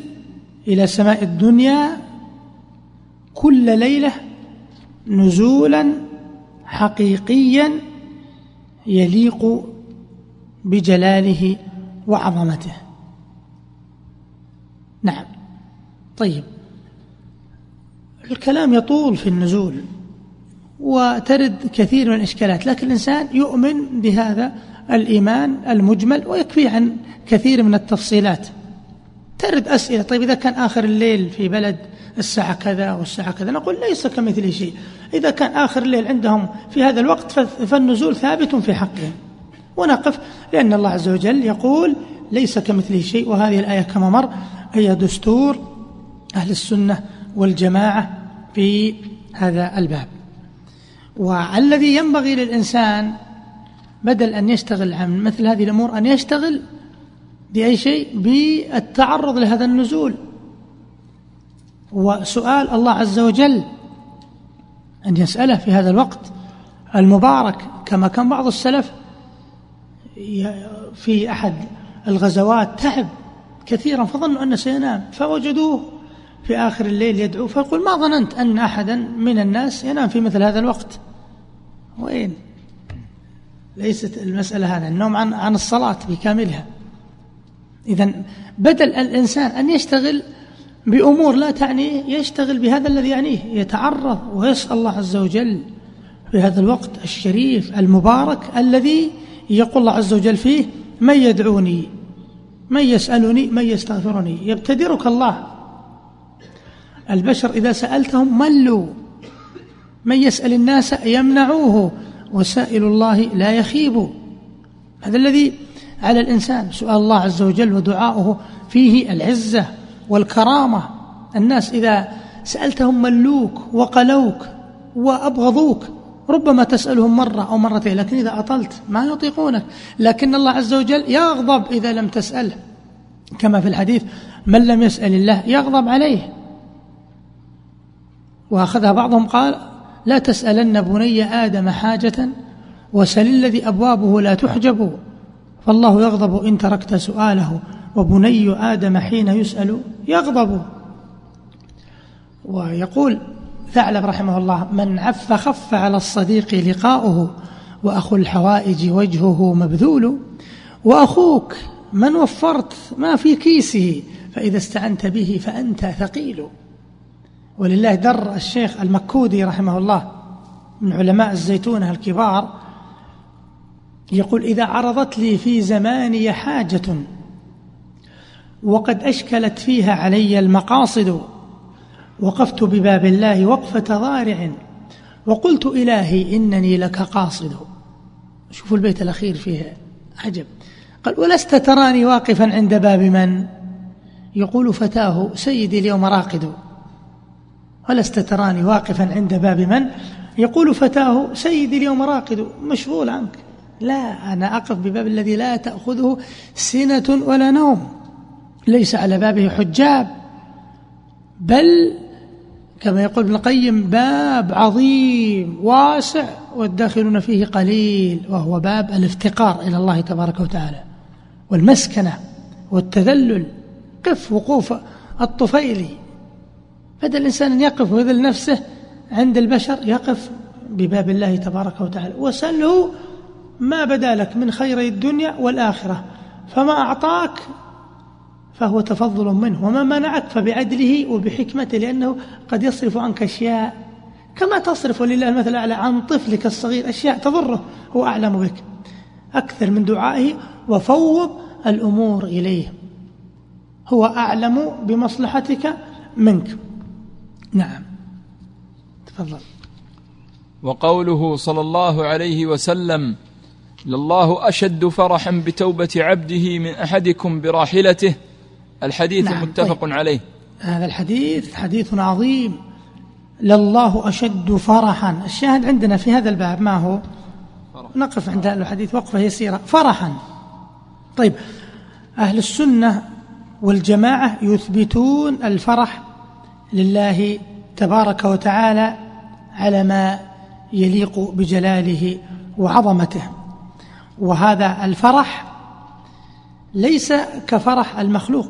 إلى سماء الدنيا كل ليلة نزولا حقيقيا يليق بجلاله وعظمته. نعم. طيب. الكلام يطول في النزول وترد كثير من الإشكالات لكن الإنسان يؤمن بهذا الإيمان المجمل ويكفي عن كثير من التفصيلات. ترد أسئلة. طيب إذا كان آخر الليل في بلد الساعة كذا والساعة كذا نقول ليس كمثل شيء. إذا كان آخر الليل عندهم في هذا الوقت فالنزول ثابت في حقهم. ونقف لأن الله عز وجل يقول ليس كمثله شيء. وهذه الآية كما مر هي دستور أهل السنة والجماعة في هذا الباب. والذي ينبغي للإنسان بدل أن يشتغل عن مثل هذه الأمور أن يشتغل بأي شيء؟ بالتعرض لهذا النزول. وسؤال الله عز وجل أن يسأله في هذا الوقت المبارك كما كان بعض السلف في أحد الغزوات تعب كثيرا فظنوا أنه سينام فوجدوه في آخر الليل يدعو فيقول ما ظننت أن أحدا من الناس ينام في مثل هذا الوقت؟ وين؟ ليست المسألة هذا النوم عن, عن الصلاة بكاملها. إذا بدل الإنسان أن يشتغل بأمور لا تعنيه يشتغل بهذا الذي يعنيه يتعرض ويسأل الله عز وجل في هذا الوقت الشريف المبارك الذي يقول الله عز وجل فيه من يدعوني؟ من يسألني؟ من يستغفرني؟ يبتدرك الله. البشر إذا سألتهم ملوا. من يسأل الناس يمنعوه. وسائل الله لا يخيب. هذا الذي على الإنسان. سؤال الله عز وجل ودعاؤه فيه العزة والكرامة. الناس إذا سألتهم ملوك وقلوك وأبغضوك ربما تسألهم مرة أو مرتين لكن إذا أطلت ما يطيقونك. لكن الله عز وجل يغضب إذا لم تسأله. كما في الحديث من لم يسأل الله يغضب عليه. وأخذها بعضهم قال لا تسألن بني آدم حاجة وسل الذي أبوابه لا تحجب. فالله يغضب إن تركت سؤاله وبني آدم حين يسأل يغضب. ويقول ثعلب رحمه الله من عف خف على الصديق لقاؤه وأخو الحوائج وجهه مبذول وأخوك من وفرت ما في كيسه فإذا استعنت به فأنت ثقيل. ولله در الشيخ المكودي رحمه الله من علماء الزيتونة الكبار يقول إذا عرضت لي في زماني حاجة وقد أشكلت فيها علي المقاصد وقفت بباب الله وقفة ضارع وقلت إلهي إنني لك قاصد. شوفوا البيت الأخير فيه عجب. قال ولست تراني واقفا عند باب من؟ يقول فتاه سيدي اليوم راقد. ولست تراني واقفا عند باب من؟ يقول فتاه سيدي اليوم راقد مشغول عنك. لا أنا أقف بباب الذي لا تأخذه سنة ولا نوم. ليس على بابه حجاب. بل كما يقول ابن القيم باب عظيم واسع والداخلون فيه قليل وهو باب الافتقار إلى الله تبارك وتعالى والمسكنة والتذلل قف وقوف الطفيلي بدل الإنسان أن يقف ويذل نفسه عند البشر يقف بباب الله تبارك وتعالى. وسله ما بدا لك من خيري الدنيا والآخرة فما أعطاك فهو تفضل منه وما منعك فبعدله وبحكمته لأنه قد يصرف عنك أشياء كما تصرف ولله المثل الأعلى عن طفلك الصغير أشياء تضره هو أعلم بك. أكثر من دعائه وفوض الأمور إليه هو أعلم بمصلحتك منك. نعم. تفضل. وقوله صلى الله عليه وسلم لله أشد فرحا بتوبة عبده من أحدكم براحلته الحديث نعم متفق طيب. عليه. هذا الحديث حديث عظيم. لله أشد فرحا. الشاهد عندنا في هذا الباب ما هو؟ فرح. نقف عند الحديث وقفة يسيرة. فرحا. طيب. أهل السنة والجماعة يثبتون الفرح لله تبارك وتعالى على ما يليق بجلاله وعظمته. وهذا الفرح ليس كفرح المخلوق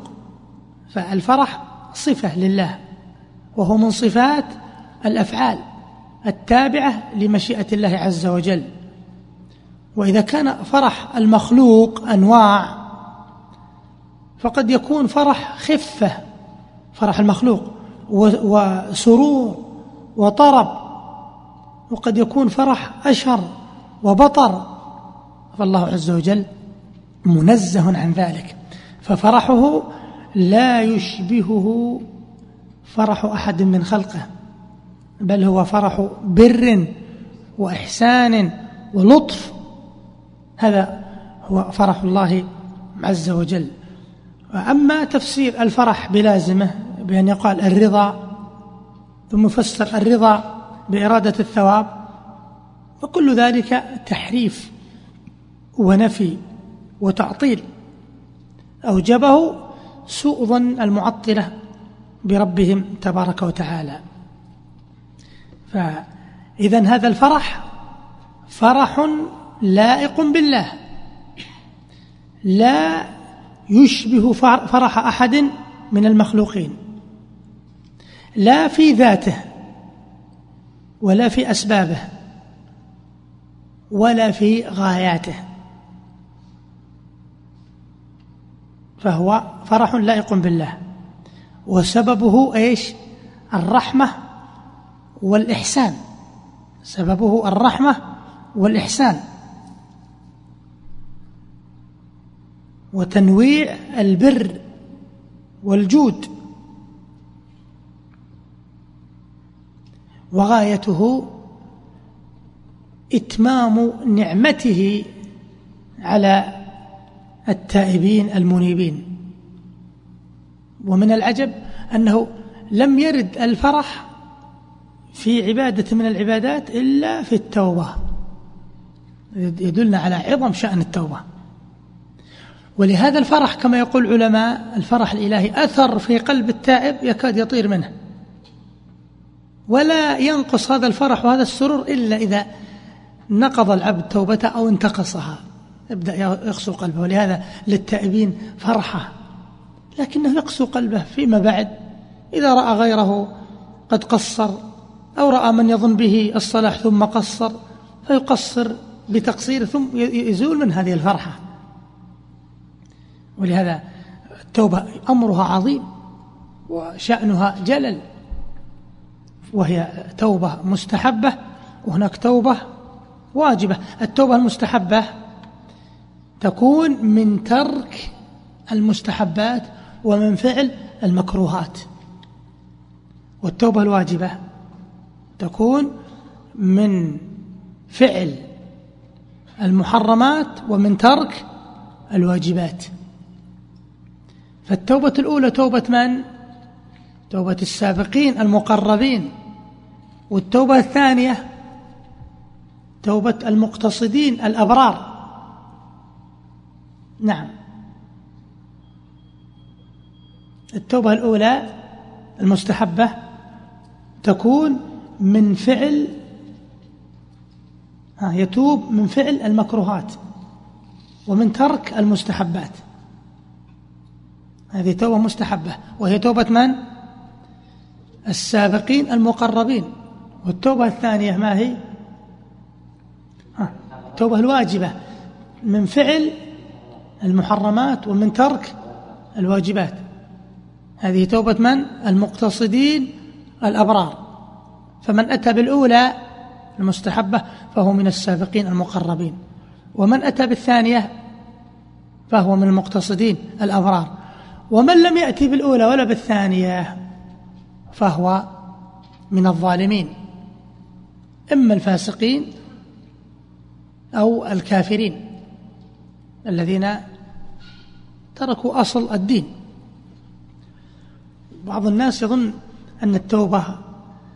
فالفرح صفة لله وهو من صفات الأفعال التابعة لمشيئة الله عز وجل. وإذا كان فرح المخلوق أنواع فقد يكون فرح خفة فرح المخلوق وسرور وطرب وقد يكون فرح أشر وبطر فالله عز وجل منزه عن ذلك. ففرحه لا يشبهه فرح أحد من خلقه بل هو فرح بر وإحسان ولطف. هذا هو فرح الله عز وجل. أما تفسير الفرح بلازمه بأن يقال الرضا ثم يفسر الرضا بإرادة الثواب فكل ذلك تحريف ونفي وتعطيل. أوجبه سوء ظن المعطلة بربهم تبارك وتعالى. فإذا هذا الفرح فرح لائق بالله. لا يشبه فرح أحد من المخلوقين. لا في ذاته ولا في أسبابه ولا في غاياته. فهو فرح لائق بالله. وسببه إيش؟ الرحمة والإحسان. سببه الرحمة والإحسان. وتنويع البر والجود. وغايته إتمام نعمته على التائبين المنيبين. ومن العجب أنه لم يرد الفرح في عبادة من العبادات إلا في التوبة. يدلنا على عظم شأن التوبة. ولهذا الفرح كما يقول علماء الفرح الإلهي أثر في قلب التائب يكاد يطير منه. ولا ينقص هذا الفرح وهذا السرور إلا إذا نقض العبد توبته أو انتقصها. يبدأ يقسو قلبه. ولهذا للتائبين فرحة. لكنه يقسو قلبه فيما بعد. إذا رأى غيره قد قصر أو رأى من يظن به الصلاح ثم قصر فيقصر بتقصير ثم يزول من هذه الفرحة. ولهذا التوبة أمرها عظيم وشأنها جلل وهي توبة مستحبة وهناك توبة واجبة. التوبة المستحبة تكون من ترك المستحبات ومن فعل المكروهات. والتوبة الواجبة تكون من فعل المحرمات ومن ترك الواجبات. فالتوبة الأولى توبة من؟ توبة السابقين المقربين. والتوبة الثانية توبة المقتصدين الأبرار. نعم التوبة الأولى المستحبة تكون من فعل يتوب من فعل المكروهات ومن ترك المستحبات هذه توبة مستحبة وهي توبة من؟ السابقين المقربين والتوبة الثانية ما هي؟ التوبة الواجبة من فعل المحرمات ومن ترك الواجبات. هذه توبة من؟ المقتصدين الأبرار. فمن أتى بالأولى المستحبة فهو من السابقين المقربين. ومن أتى بالثانية فهو من المقتصدين الأبرار. ومن لم يأتي بالأولى ولا بالثانية فهو من الظالمين إما الفاسقين أو الكافرين الذين تركوا أصل الدين. بعض الناس يظن أن التوبة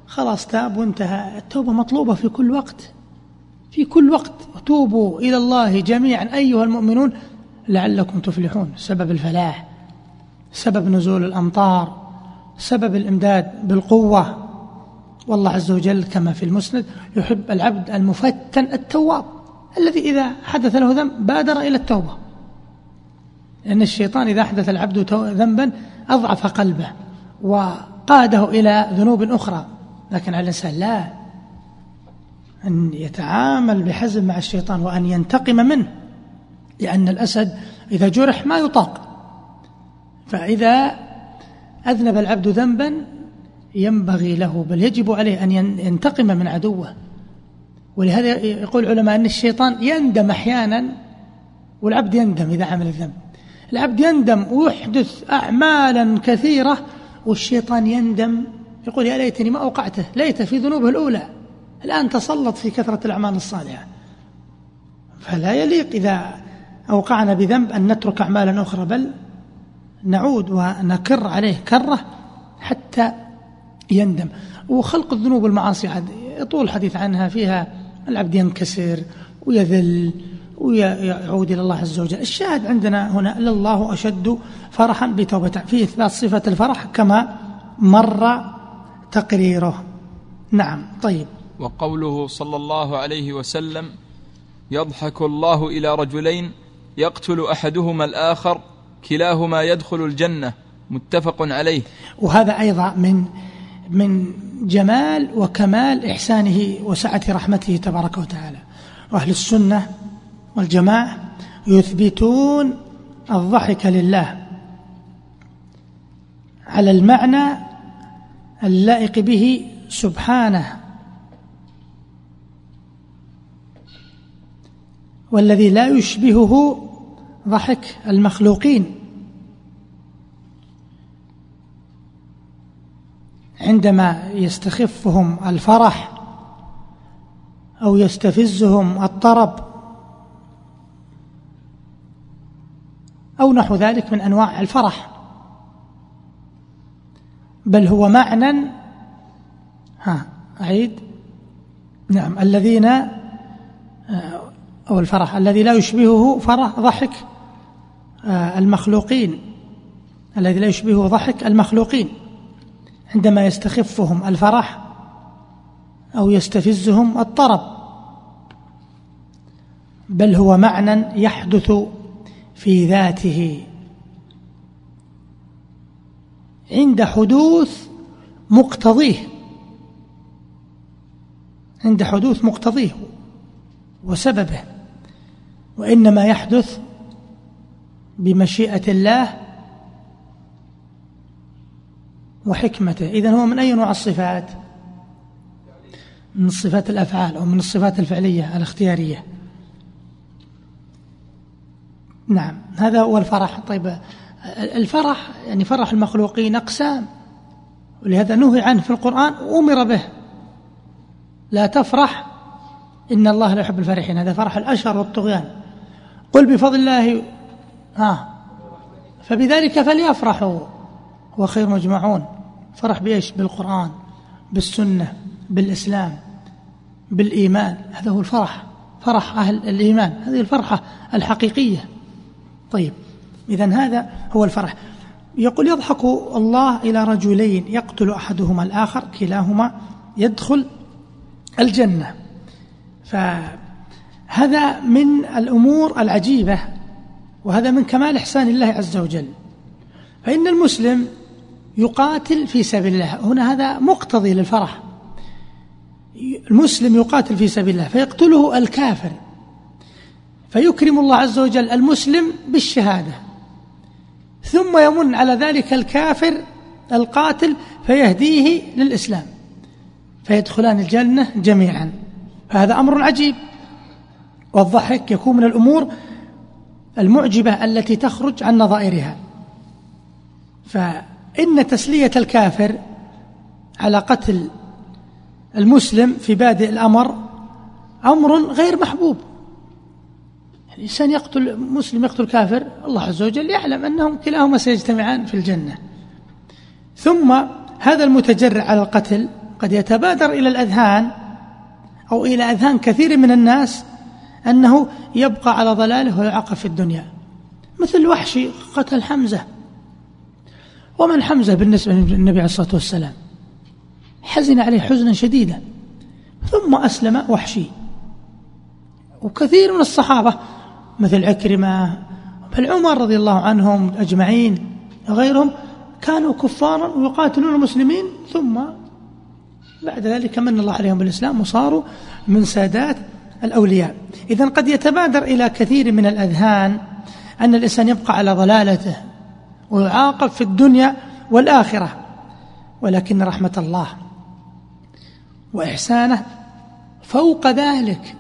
خلاص تاب وانتهى. التوبة مطلوبة في كل وقت. في كل وقت. وتوبوا إلى الله جميعا أيها المؤمنون. لعلكم تفلحون. سبب الفلاح. سبب نزول الأمطار. سبب الإمداد بالقوة. والله عز وجل كما في المسند يحب العبد المفتن التواب. الذي إذا حدث له ذنب بادر إلى التوبة. لأن الشيطان إذا أحدث العبد ذنبا أضعف قلبه وقاده إلى ذنوب أخرى. لكن على الإنسان لا. أن يتعامل بحزم مع الشيطان وأن ينتقم منه لأن الأسد إذا جرح ما يطاق. فإذا أذنب العبد ذنبا ينبغي له بل يجب عليه أن ينتقم من عدوه. ولهذا يقول العلماء أن الشيطان يندم أحيانا والعبد يندم إذا عمل الذنب. العبد يندم ويحدث أعمالا كثيرة والشيطان يندم. يقول يا ليتني ما أوقعته ليت في ذنوبه الأولى. الآن تسلط في كثرة الأعمال الصالحة. فلا يليق إذا أوقعنا بذنب أن نترك أعمالا أخرى بل نعود ونكر عليه كرة حتى يندم. وخلق الذنوب والمعاصي يطول الحديث عنها فيها العبد ينكسر ويذل ويعود إلى الله عز وجل. الشاهد عندنا هنا لله أشد فرحا بتوبته. في إثبات صفة الفرح كما مر تقريره. نعم طيب. وقوله صلى الله عليه وسلم يضحك الله إلى رجلين يقتل أحدهما الآخر كلاهما يدخل الجنة. متفق عليه. وهذا أيضا من من جمال وكمال إحسانه وسعة رحمته تبارك وتعالى. وأهل السنة والجماعة يثبتون الضحك لله على المعنى اللائق به سبحانه والذي لا يشبهه ضحك المخلوقين. عندما يستخفهم الفرح أو يستفزهم الطرب أو نحو ذلك من أنواع الفرح. بل هو معنى ها أعيد. نعم الذين أو الفرح الذي لا يشبهه فرح ضحك آه، المخلوقين. الذي لا يشبهه ضحك المخلوقين. عندما يستخفهم الفرح أو يستفزهم الطرب. بل هو معنى يحدث في ذاته. عند حدوث مقتضيه. عند حدوث مقتضيه وسببه. وإنما يحدث بمشيئة الله وحكمته. إذا هو من أي نوع الصفات؟ من الصفات الأفعال أو من الصفات الفعلية الاختيارية. نعم. هذا هو الفرح. طيب الفرح يعني فرح المخلوقين أقسام ولهذا نهي عنه في القرآن وأمر به. لا تفرح إن الله لا يحب الفرحين. هذا فرح الأشهر والطغيان. قل بفضل الله ها فبذلك فليفرحوا. هو خير مجمعون. فرح بإيش؟ بالقرآن بالسنة بالإسلام بالإيمان. هذا هو الفرح فرح أهل الإيمان. هذه الفرحة الحقيقية. طيب. إذا هذا هو الفرح. يقول يضحك الله إلى رجلين يقتل أحدهما الآخر كلاهما يدخل الجنة. فهذا من الأمور العجيبة وهذا من كمال إحسان الله عز وجل. فإن المسلم يقاتل في سبيل الله هنا هذا مقتضي للفرح. المسلم يقاتل في سبيل الله فيقتله الكافر. فيكرم الله عز وجل المسلم بالشهادة. ثم يمن على ذلك الكافر القاتل فيهديه للإسلام. فيدخلان الجنة جميعا. هذا أمر عجيب. والضحك يكون من الأمور المعجبة التي تخرج عن نظائرها. فإن تسلية الكافر على قتل المسلم في بادئ الأمر أمر غير محبوب. الإنسان يقتل مسلم يقتل كافر الله عز وجل يعلم أنهم كلاهما سيجتمعان في الجنة. ثم هذا المتجرع على القتل قد يتبادر إلى الأذهان أو إلى أذهان كثير من الناس أنه يبقى على ضلاله ويعاقب في الدنيا. مثل وحشي قتل حمزة. ومن حمزة بالنسبة للنبي عليه الصلاة والسلام؟ حزن عليه حزنا شديدا. ثم أسلم وحشي. وكثير من الصحابة مثل عكرمة بل عمر رضي الله عنهم أجمعين وغيرهم كانوا كفارا ويقاتلون المسلمين ثم بعد ذلك من الله عليهم بالإسلام وصاروا من سادات الأولياء. إذا قد يتبادر إلى كثير من الأذهان أن الإنسان يبقى على ضلالته ويعاقب في الدنيا والآخرة ولكن رحمة الله وإحسانه فوق ذلك.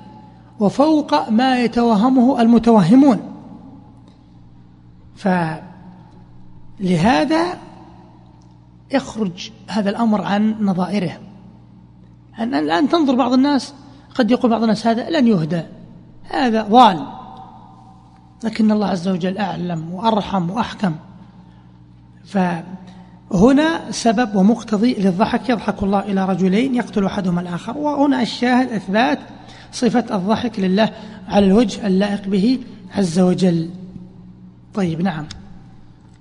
وفوق ما يتوهمه المتوهمون. فلهذا يخرج هذا الأمر عن نظائره. الآن تنظر بعض الناس قد يقول بعض الناس هذا لن يهدى هذا ضال. لكن الله عز وجل أعلم وأرحم وأحكم. فهنا سبب ومقتضي للضحك يضحك الله إلى رجلين يقتل أحدهما الآخر. وهنا الشاهد إثبات صفة الضحك لله على الوجه اللائق به عز وجل. طيب نعم.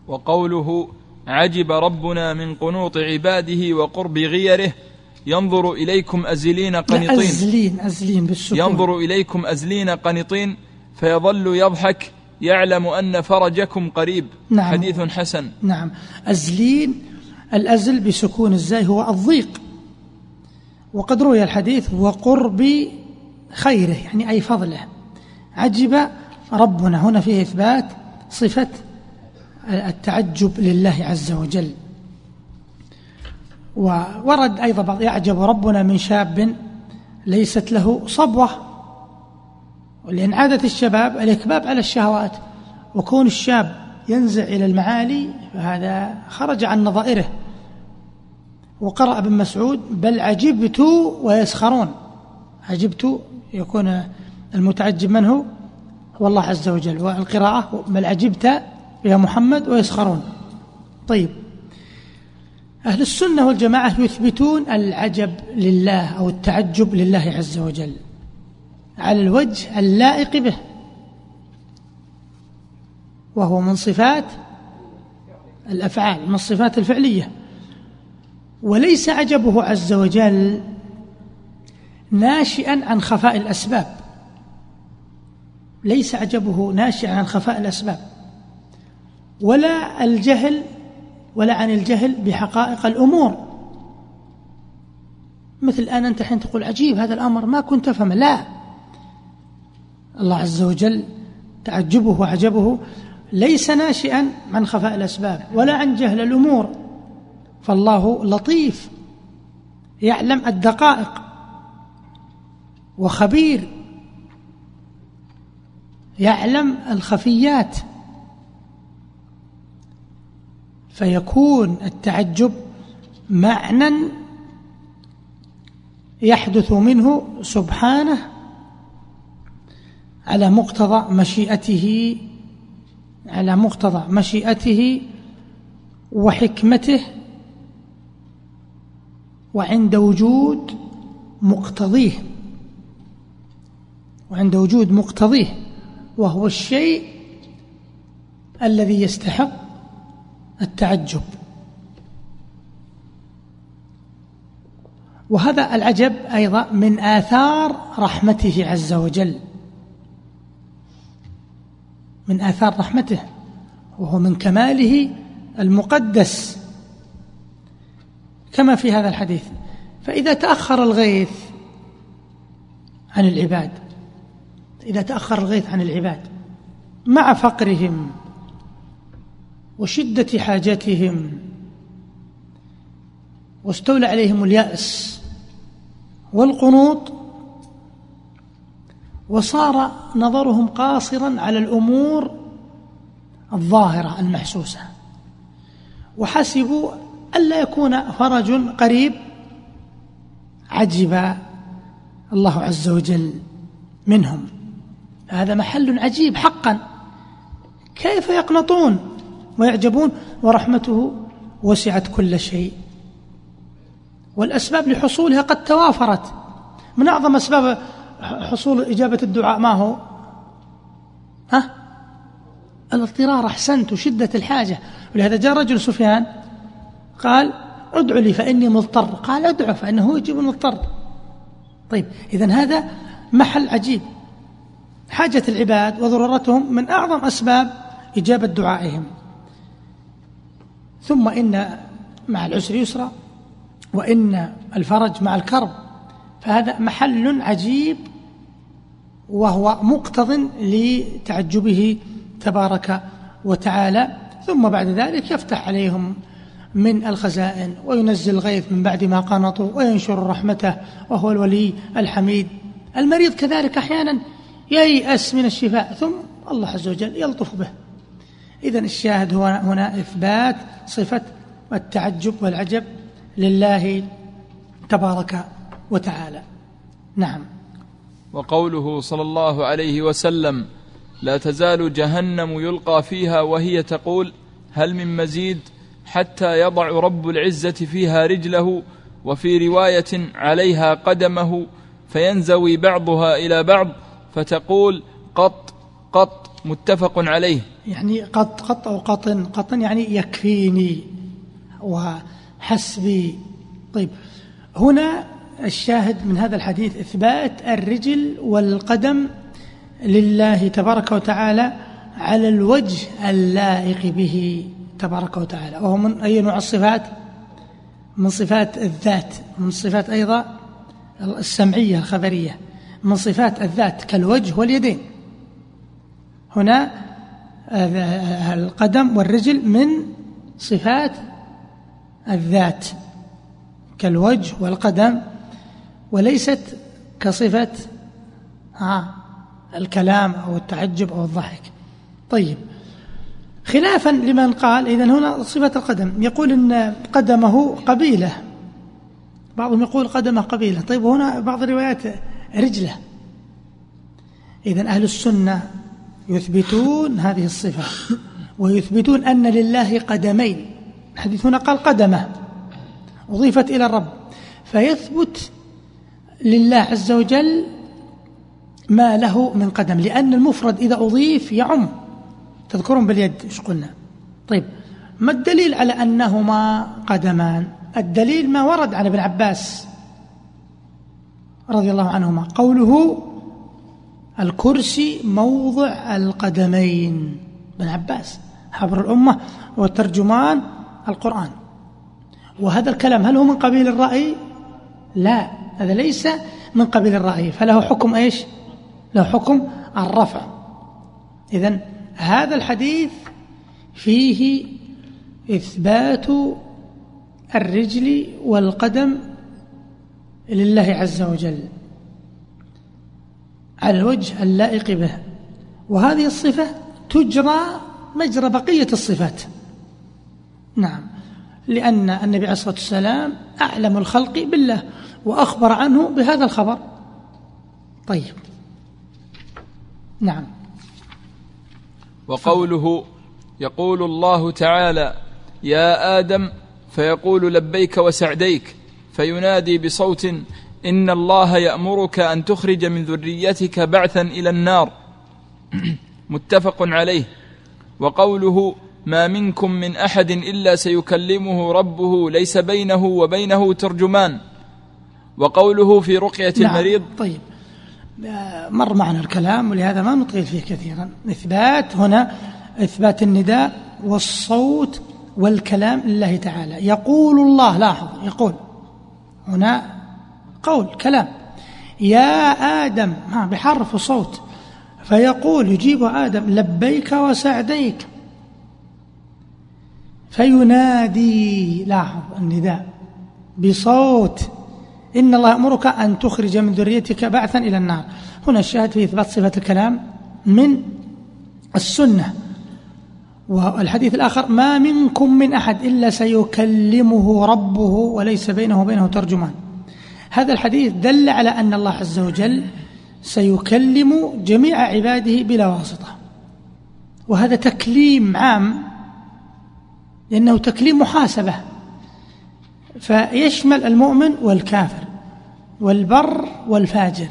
وقوله عجب ربنا من قنوط عباده وقرب غيره ينظر إليكم أزلين قنطين. أزلين أزلين بالسكون ينظر إليكم أزلين قنطين فيظل يضحك يعلم أن فرجكم قريب. نعم. حديث حسن. نعم. أزلين الأزل بسكون الزاي هو الضيق. وقد روي الحديث وقرب خيره يعني أي فضله. عجب ربنا. هنا فيه إثبات صفة التعجب لله عز وجل. وورد أيضا بعض يعجب ربنا من شاب ليست له صبوة. لأن عادة الشباب الإكباب على الشهوات وكون الشاب ينزع إلى المعالي فهذا خرج عن نظائره. وقرأ ابن مسعود بل عجبت ويسخرون. عجبت يكون المتعجب من هو؟ هو الله عز وجل. والقراءة بل عجبت يا محمد ويسخرون طيب. أهل السنة والجماعة يثبتون العجب لله أو التعجب لله عز وجل على الوجه اللائق به وهو من صفات الأفعال من الصفات الفعلية. وليس عجبه عز وجل ناشئا عن خفاء الأسباب. ليس عجبه ناشئا عن خفاء الأسباب. ولا الجهل ولا عن الجهل بحقائق الأمور. مثل الآن أنت حين تقول عجيب هذا الأمر ما كنت أفهم لا. الله عز وجل تعجبه وعجبه. ليس ناشئا عن خفاء الأسباب ولا عن جهل الأمور. فالله لطيف يعلم الدقائق. وخبير. يعلم الخفيات. فيكون التعجب معنى يحدث منه سبحانه على مقتضى مشيئته على مقتضى مشيئته وحكمته وعند وجود مقتضيه. وعند وجود مقتضيه وهو الشيء الذي يستحق التعجب. وهذا العجب أيضا من آثار رحمته عز وجل. من آثار رحمته وهو من كماله المقدس. كما في هذا الحديث فإذا تأخر الغيث عن العباد إذا تأخر الغيث عن العباد مع فقرهم وشدة حاجتهم واستولى عليهم اليأس والقنوط وصار نظرهم قاصرا على الأمور الظاهرة المحسوسة. وحسبوا ألا يكون فرج قريب عجب الله عز وجل منهم. هذا محل عجيب حقا. كيف يقنطون ويعجبون؟ ورحمته وسعت كل شيء. والأسباب لحصولها قد توافرت. من أعظم أسباب حصول إجابة الدعاء ما هو؟ ها؟ الاضطرار. أحسنت وشدة الحاجة. ولهذا جاء رجل سفيان قال ادعو لي فإني مضطر. قال ادعو فإنه يجيب المضطر. طيب إذا هذا محل عجيب. حاجة العباد وضرورتهم من أعظم أسباب إجابة دعائهم. ثم إن مع العسر يسرا وإن الفرج مع الكرب فهذا محل عجيب وهو مقتض لتعجبه تبارك وتعالى. ثم بعد ذلك يفتح عليهم من الخزائن وينزل الغيث من بعد ما قنطوا وينشر رحمته وهو الولي الحميد. المريض كذلك أحيانا ييأس من الشفاء ثم الله عز وجل يلطف به. إذا الشاهد هو هنا إثبات صفة التعجب والعجب لله تبارك وتعالى. نعم. وقوله صلى الله عليه وسلم لا تزال جهنم يلقى فيها وهي تقول هل من مزيد حتى يضع رب العزة فيها رجله وفي رواية عليها قدمه فينزوي بعضها إلى بعض فتقول قط قط متفق عليه. يعني قط قط أو قطن قطن يعني يكفيني وحسبي. طيب هنا الشاهد من هذا الحديث إثبات الرجل والقدم لله تبارك وتعالى على الوجه اللائق به تبارك وتعالى وهو من أي نوع الصفات؟ من صفات الذات من صفات أيضا السمعية الخبرية. من صفات الذات كالوجه واليدين. هنا القدم والرجل من صفات الذات كالوجه والقدم وليست كصفة ها الكلام أو التعجب أو الضحك. طيب خلافا لمن قال إذا هنا صفة القدم. يقول إن قدمه قبيلة. بعضهم يقول قدمه قبيلة. طيب هنا بعض الروايات رجله. إذا أهل السنة يثبتون هذه الصفة ويثبتون أن لله قدمين. الحديث هنا قال قدمه أضيفت إلى الرب. فيثبت لله عز وجل ما له من قدم لأن المفرد إذا أضيف يعم. تذكرون باليد إيش قلنا؟ طيب ما الدليل على أنهما قدمان؟ الدليل ما ورد عن ابن عباس. رضي الله عنهما. قوله الكرسي موضع القدمين. ابن عباس حبر الأمة وترجمان القرآن. وهذا الكلام هل هو من قبيل الرأي؟ لا هذا ليس من قبيل الرأي. فله حكم إيش؟ له حكم الرفع. إذا هذا الحديث فيه إثبات الرجل والقدم لله عز وجل. على الوجه اللائق به. وهذه الصفة تجرى مجرى بقية الصفات. نعم. لأن النبي عليه الصلاة والسلام أعلم الخلق بالله وأخبر عنه بهذا الخبر. طيب. نعم. وقوله يقول الله تعالى يا آدم فيقول لبيك وسعديك. فينادي بصوت إن الله يأمرك أن تخرج من ذريتك بعثا إلى النار. متفق عليه. وقوله ما منكم من أحد إلا سيكلمه ربه ليس بينه وبينه ترجمان. وقوله في رقية نعم المريض طيب. مر معنا الكلام ولهذا ما نطيل فيه كثيرا. إثبات هنا إثبات النداء والصوت والكلام لله تعالى. يقول الله لاحظ يقول هنا قول كلام. يا ها بحرف وصوت فيقول يجيب آدم لبيك وسعديك. فينادي لاحظ النداء بصوت. إن الله يأمرك أن تخرج من ذريتك بعثا إلى النار. هنا الشاهد في إثبات صفة الكلام من السنة. والحديث الآخر ما منكم من أحد إلا سيكلمه ربه وليس بينه وبينه ترجمان. هذا الحديث دل على أن الله عز وجل سيكلم جميع عباده بلا واسطة. وهذا تكليم عام لأنه تكليم محاسبة. فيشمل المؤمن والكافر والبر والفاجر.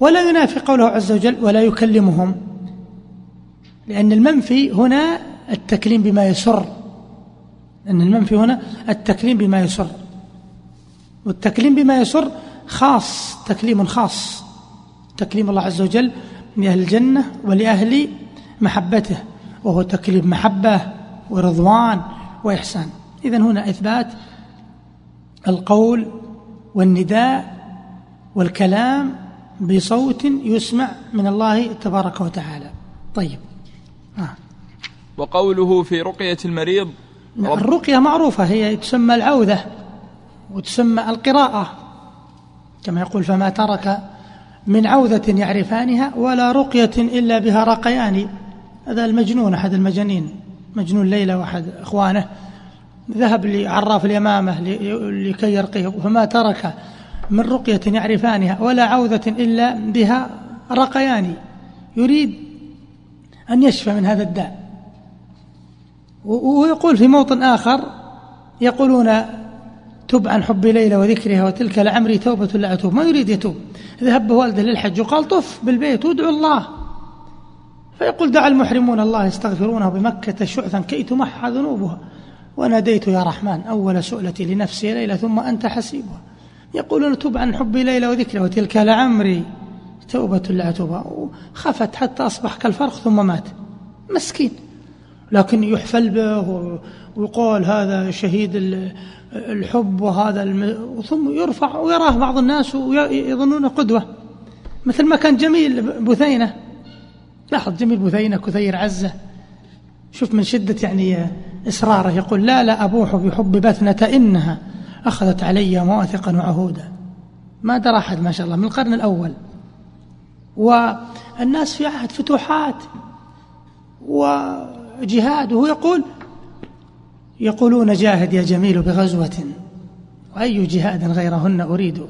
ولا ينافي قوله عز وجل ولا يكلمهم. لأن المنفي هنا التكليم بما يسر. أن المنفي هنا التكليم بما يسر. والتكليم بما يسر خاص تكليم خاص. تكليم الله عز وجل لأهل الجنة ولأهل محبته وهو تكليم محبة ورضوان وإحسان. إذن هنا إثبات القول والنداء والكلام بصوت يسمع من الله تبارك وتعالى. طيب. آه. وقوله في رقية المريض الرقية معروفة هي تسمى العوذة وتسمى القراءة. كما يقول فما ترك من عوذة يعرفانها ولا رقية إلا بها رقيان هذا المجنون أحد المجانين مجنون ليلى وأحد إخوانه. ذهب لعراف اليمامة لكي يرقيه فما ترك من رقية يعرفانها ولا عوذة إلا بها رقيان يريد أن يشفى من هذا الداء. ويقول في موطن آخر يقولون تب عن حب ليلى وذكرها وتلك لعمري توبة لا أتوب. ما يريد يتوب. ذهب والده للحج وقال طف بالبيت وادعو الله. فيقول دعا المحرمون الله يستغفرونه بمكة شعثا كي تمحى ذنوبها. وناديت يا رحمن أول سؤلتي لنفسي ليلة ثم أنت حسيبها. يقولون تب عن حب ليلى وذكرها وتلك لعمري. توبة لا توبة. خفت حتى أصبح كالفرخ ثم مات. مسكين. لكن يحفل به ويقول هذا شهيد الحب وهذا الم... ثم يرفع ويراه بعض الناس ويظنونه قدوة. مثل ما كان جميل بثينة لاحظ جميل بثينة كثير عزة. شوف من شدة يعني إصراره يقول لا لا أبوح بحب بثنة إنها أخذت علي مواثقا وعهودا. ما درى أحد ما شاء الله من القرن الأول. والناس في عهد فتوحات وجهاد وهو يقول يقولون جاهد يا جميل بغزوة وأي جهاد غيرهن أريد؟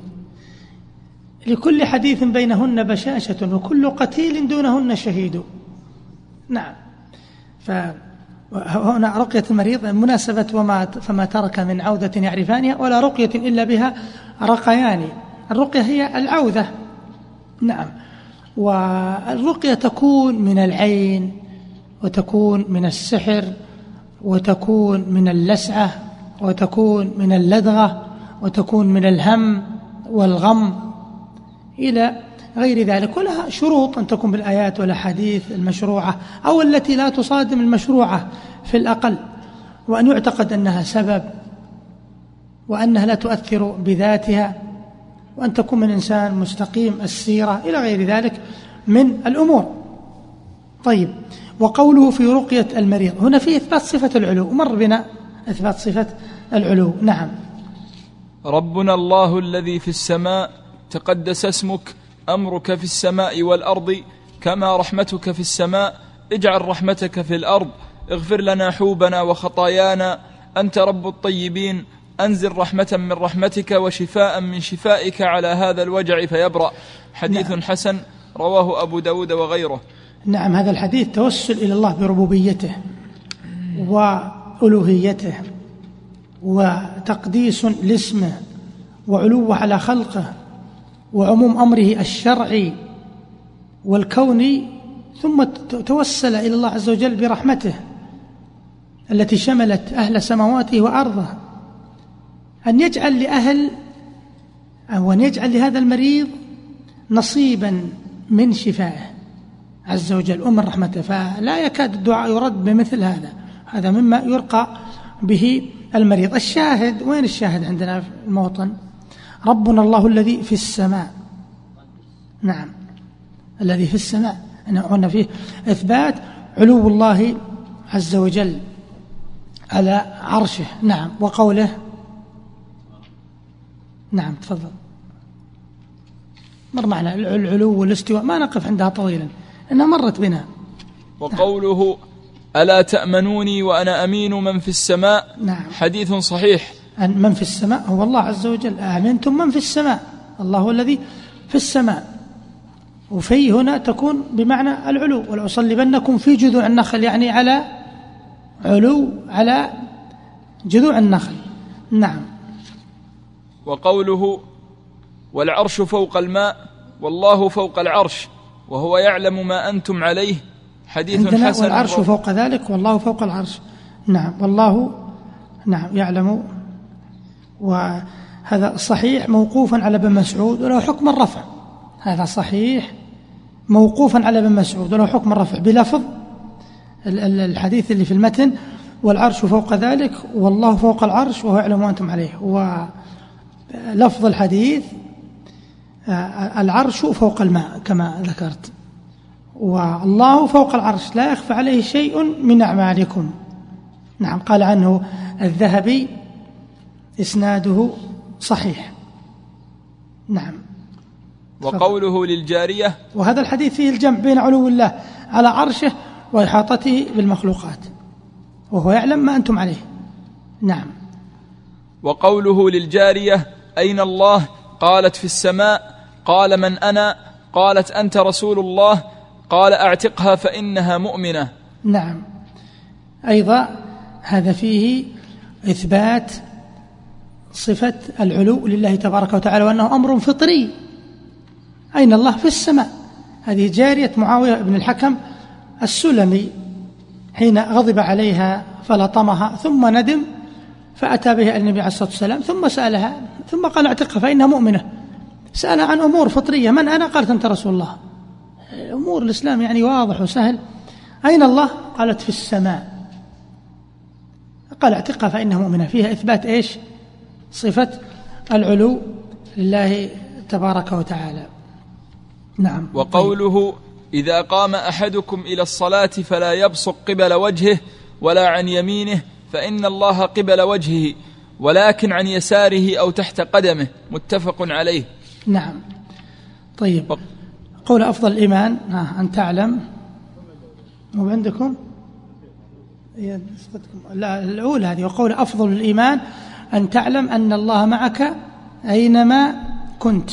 لكل حديث بينهن بشاشة وكل قتيل دونهن شهيد. نعم. فهنا رقية المريض مناسبة وما فما ترك من عودة يعرفانها ولا رقية إلا بها رقيان الرقية هي العوذة نعم. والرقية تكون من العين وتكون من السحر وتكون من اللسعة وتكون من اللدغة وتكون من الهم والغم إلى غير ذلك. ولها شروط أن تكون بالآيات والأحاديث المشروعة أو التي لا تصادم المشروعة في الأقل وأن يعتقد أنها سبب وأنها لا تؤثر بذاتها. وأن تكون من إنسان مستقيم السيرة إلى غير ذلك من الأمور. طيب وقوله في رقية المريض هنا في إثبات صفة العلو مر بنا إثبات صفة العلو. نعم. ربنا الله الذي في السماء تقدس اسمك أمرك في السماء والأرض كما رحمتك في السماء اجعل رحمتك في الأرض اغفر لنا حوبنا وخطايانا أنت رب الطيبين أنزل رحمة من رحمتك وشفاء من شفائك على هذا الوجع فيبرأ. حديث نعم. حسن رواه أبو داود وغيره. نعم هذا الحديث توسل إلى الله بربوبيته وألوهيته وتقديس لاسمه وعلوه على خلقه وعموم أمره الشرعي والكوني ثم توسل إلى الله عز وجل برحمته التي شملت أهل سماواته وأرضه. أن يجعل لأهل أو أن يجعل لهذا المريض نصيبا من شفائه. عز وجل ومن رحمته فلا يكاد الدعاء يرد بمثل هذا. هذا مما يرقى به المريض. الشاهد وين الشاهد عندنا في الموطن؟ ربنا الله الذي في السماء. نعم الذي في السماء. هنا فيه إثبات علو الله عز وجل على عرشه. نعم وقوله نعم تفضل. مر معنا العلو والاستواء. ما نقف عندها طويلا إنها مرت بنا. وقوله ألا تأمنوني وأنا أمين من في السماء؟ نعم. حديث صحيح. أن من في السماء هو الله عز وجل. آمنتم من في السماء. الله هو الذي في السماء. وفي هنا تكون بمعنى العلو. ولأصلبنكم في جذوع النخل يعني على علو على جذوع النخل. نعم. وقوله والعرش فوق الماء والله فوق العرش وهو يعلم ما أنتم عليه حديث عندنا حسن. والعرش فوق ذلك والله فوق العرش. نعم والله نعم يعلم. وهذا صحيح موقوفا على ابن مسعود وله حكم الرفع. هذا صحيح موقوفا على ابن مسعود وله حكم الرفع. بلفظ الحديث اللي في المتن والعرش فوق ذلك والله فوق العرش وهو يعلم ما أنتم عليه. ولفظ الحديث آه، العرش فوق الماء كما ذكرت. والله فوق العرش لا يخفى عليه شيء من أعمالكم. نعم قال عنه الذهبي إسناده صحيح. نعم. وقوله للجارية وهذا الحديث فيه الجمع بين علو الله على عرشه وإحاطته بالمخلوقات وهو يعلم ما أنتم عليه. نعم. وقوله للجارية أين الله؟ قالت في السماء. قال من أنا؟ قالت أنت رسول الله. قال أعتقها فإنها مؤمنة. نعم. أيضا هذا فيه إثبات صفة العلو لله تبارك وتعالى وأنه أمر فطري. أين الله؟ في السماء. هذه جارية معاوية بن الحكم السلمي. حين غضب عليها فلطمها ثم ندم فأتى بها النبي عليه الصلاة والسلام ثم سألها ثم قال اعتقها فإنها مؤمنة. سألها عن أمور فطرية من أنا؟ قالت أنت رسول الله. أمور الإسلام يعني واضح وسهل. أين الله؟ قالت في السماء. قال اعتقها فإنها مؤمنة. فيها إثبات إيش؟ صفة العلو لله تبارك وتعالى. نعم. وقوله إذا قام أحدكم إلى الصلاة فلا يبصق قبل وجهه ولا عن يمينه فإن الله قبل وجهه ولكن عن يساره أو تحت قدمه. متفق عليه. نعم. طيب. قول أفضل الإيمان. أن تعلم. مو عندكم؟ لا الأولى هذه. وقول أفضل الإيمان أن تعلم أن الله معك أينما كنت.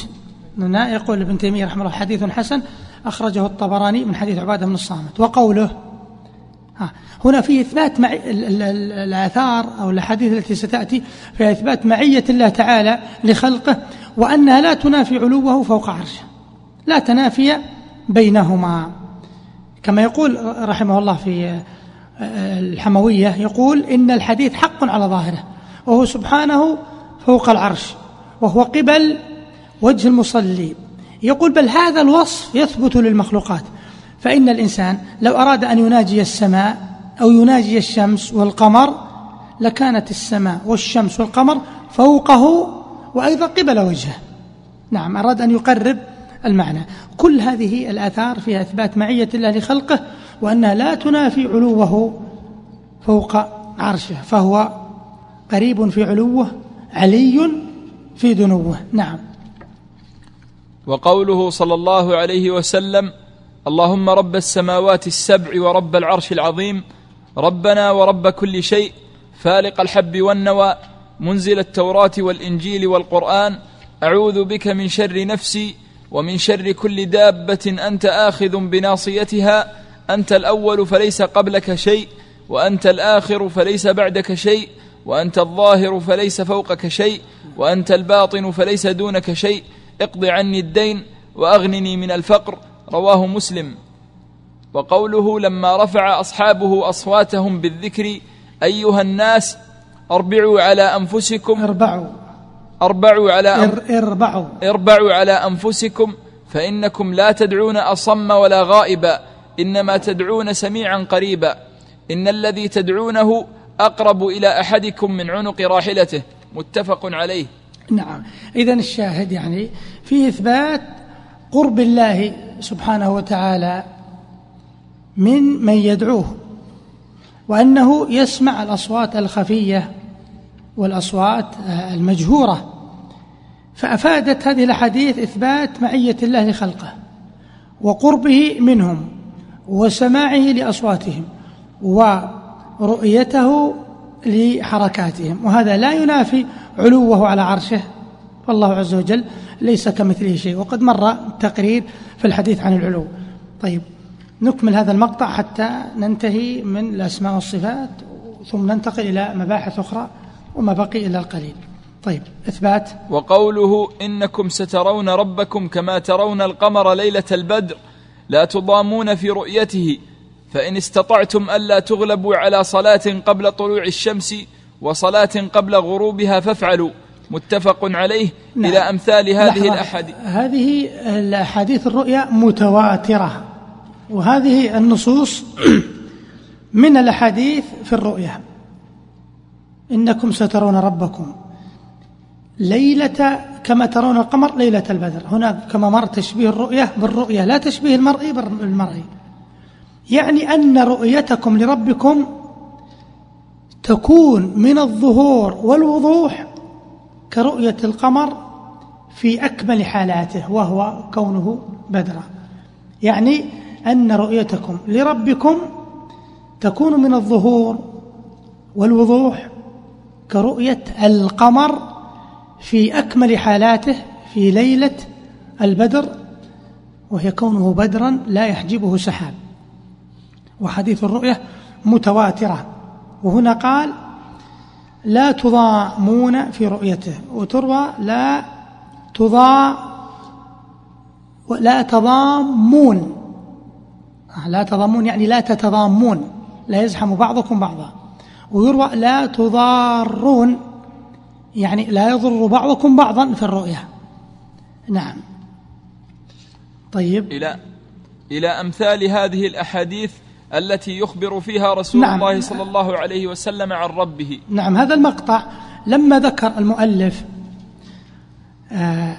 هنا يقول ابن تيمية رحمه الله حديث حسن أخرجه الطبراني من حديث عبادة بن الصامت. وقوله هنا في إثبات مع الآثار أو الأحاديث التي ستأتي في إثبات معية الله تعالى لخلقه وأنها لا تنافي علوه فوق عرشه. لا تنافي بينهما. كما يقول رحمه الله في الحموية يقول إن الحديث حق على ظاهره وهو سبحانه فوق العرش وهو قبل وجه المصلي. يقول بل هذا الوصف يثبت للمخلوقات. فإن الإنسان لو أراد أن يناجي السماء أو يناجي الشمس والقمر لكانت السماء والشمس والقمر فوقه وأيضا قبل وجهه. نعم أراد أن يقرب المعنى. كل هذه الآثار فيها إثبات معية الله لخلقه وأنها لا تنافي علوه فوق عرشه فهو قريب في علوه علي في دنوه. نعم. وقوله صلى الله عليه وسلم اللهم رب السماوات السبع ورب العرش العظيم ربنا ورب كل شيء فالق الحب والنوى منزل التوراة والإنجيل والقرآن أعوذ بك من شر نفسي ومن شر كل دابة أنت آخذ بناصيتها أنت الأول فليس قبلك شيء وأنت الآخر فليس بعدك شيء وأنت الظاهر فليس فوقك شيء وأنت الباطن فليس دونك شيء اقض عني الدين وأغنني من الفقر رواه مسلم. وقوله لما رفع أصحابه أصواتهم بالذكر أيها الناس أربعوا على أنفسكم. أربعوا. أربعوا على إربعوا. إربعوا على أنفسكم فإنكم لا تدعون أصم ولا غائبا إنما تدعون سميعا قريبا. إن الذي تدعونه أقرب إلى أحدكم من عنق راحلته. متفق عليه. نعم. إذا الشاهد يعني في إثبات قرب الله سبحانه وتعالى من من يدعوه وأنه يسمع الأصوات الخفية والأصوات المجهورة فأفادت هذه الأحاديث إثبات معية الله لخلقه وقربه منهم وسماعه لأصواتهم ورؤيته لحركاتهم وهذا لا ينافي علوه على عرشه فالله عز وجل ليس كمثله شيء. وقد مر التقرير في الحديث عن العلو. طيب نكمل هذا المقطع حتى ننتهي من الأسماء والصفات ثم ننتقل إلى مباحث أخرى وما بقي إلا القليل. طيب إثبات. وقوله إنكم سترون ربكم كما ترون القمر ليلة البدر لا تضامون في رؤيته فإن استطعتم ألا تغلبوا على صلاة قبل طلوع الشمس وصلاة قبل غروبها فافعلوا. متفق عليه نعم. إلى أمثال هذه الأحاديث. هذه الأحاديث الرؤيا متواترة وهذه النصوص من الأحاديث في الرؤيا. إنكم سترون ربكم ليلة كما ترون القمر ليلة البدر. هنا كما مر تشبيه الرؤية بالرؤية لا تشبيه المرئي بالمرئي يعني أن رؤيتكم لربكم تكون من الظهور والوضوح كرؤية القمر في أكمل حالاته وهو كونه بدرا. يعني أن رؤيتكم لربكم تكون من الظهور والوضوح كرؤية القمر في أكمل حالاته في ليلة البدر وهي كونه بدرا لا يحجبه سحاب. وحديث الرؤية متواترة. وهنا قال لا تضامون في رؤيته وتروى لا تضا لا تضامون. لا تضامون يعني لا تتضامون لا يزحم بعضكم بعضا. ويروى لا تضارون يعني لا يضر بعضكم بعضا في الرؤيا نعم. طيب. إلى إلى أمثال هذه الأحاديث التي يخبر فيها رسول نعم. الله صلى الله عليه وسلم عن ربه. نعم هذا المقطع لما ذكر المؤلف آه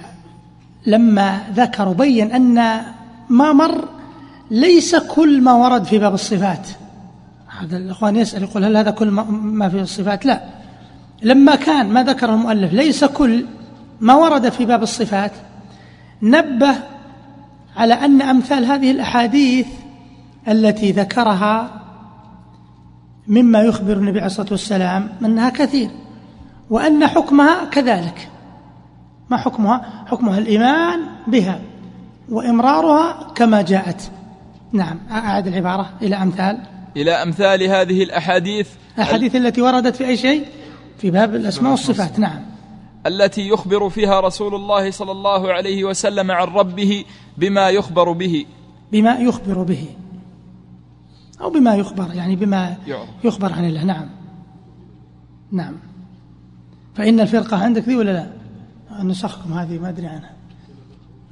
لما ذكر وبين أن ما مر ليس كل ما ورد في باب الصفات. هذا الإخوان يسأل يقول هل هذا كل ما في الصفات؟ لا. لما كان ما ذكر المؤلف ليس كل ما ورد في باب الصفات نبه على أن أمثال هذه الأحاديث التي ذكرها مما يخبر النبي عليه الصلاة والسلام أنها كثير وأن حكمها كذلك. ما حكمها؟ حكمها الإيمان بها وإمرارها كما جاءت. نعم أعد العبارة إلى أمثال. إلى أمثال هذه الأحاديث الأحاديث التي وردت في أي شيء؟ في باب الأسماء والصفات نعم. التي يخبر فيها رسول الله صلى الله عليه وسلم عن ربه بما يخبر به. بما يخبر به. أو بما يخبر يعني بما يخبر عن الله. نعم. نعم. فإن الفرقة عندك ذي ولا لا؟ نسخكم هذه ما أدري عنها.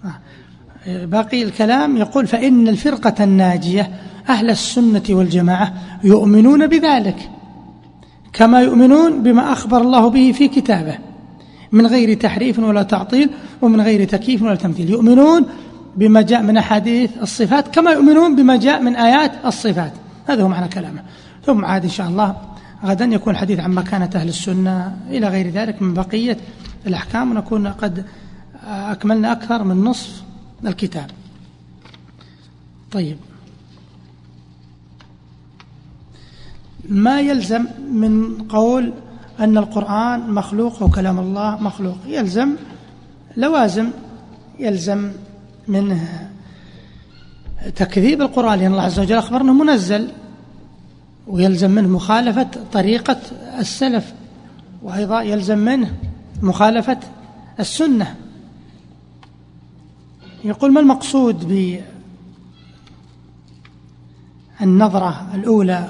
آه. باقي الكلام يقول فإن الفرقة الناجية أهل السنة والجماعة يؤمنون بذلك كما يؤمنون بما أخبر الله به في كتابه من غير تحريف ولا تعطيل ومن غير تكييف ولا تمثيل. يؤمنون بما جاء من أحاديث الصفات كما يؤمنون بما جاء من آيات الصفات. هذا هو معنى كلامه. ثم عاد إن شاء الله غدا يكون الحديث عن مكانة أهل السنة إلى غير ذلك من بقية الأحكام ونكون قد أكملنا أكثر من نصف الكتاب. طيب. ما يلزم من قول أن القرآن مخلوق أو كلام الله مخلوق؟ يلزم لوازم يلزم منه. تكذيب القرآن لأن الله عز وجل أخبرنا منزل ويلزم منه مخالفة طريقة السلف وأيضا يلزم منه مخالفة السنة. يقول ما المقصود بالنظرة الأولى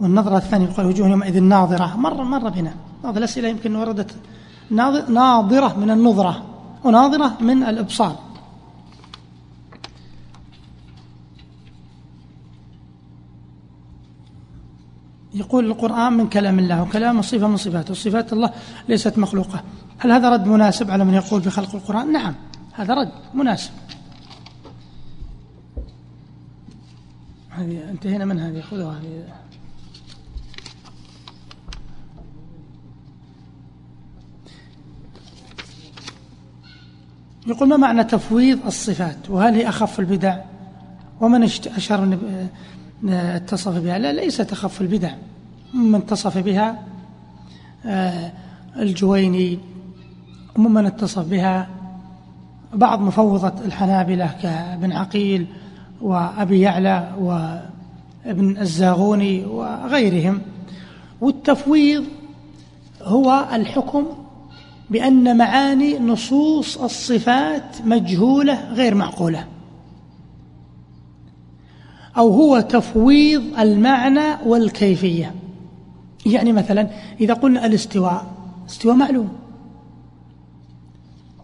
والنظرة الثانية؟ يقول وجوه يومئذ ناظرة. مرة مرة بنا. هذه الأسئلة يمكن وردت ناظرة من النظرة وناظرة من الإبصار. يقول القرآن من كلام الله وكلام صفة من صفاته وصفات الله ليست مخلوقة. هل هذا رد مناسب على من يقول في خلق القرآن؟ نعم هذا رد مناسب. هذه انتهينا من هذه خذوها. هذه. يقول ما معنى تفويض الصفات؟ وهل هي أخف البدع؟ ومن أشار اتصف بها. لا ليست أخف البدع. من اتصف بها آه، الجويني. وممن اتصف بها بعض مفوضة الحنابلة كابن عقيل وأبي يعلى وابن الزاغوني وغيرهم. والتفويض هو الحكم بأن معاني نصوص الصفات مجهولة غير معقولة. أو هو تفويض المعنى والكيفية. يعني مثلا إذا قلنا الاستواء استواء معلوم.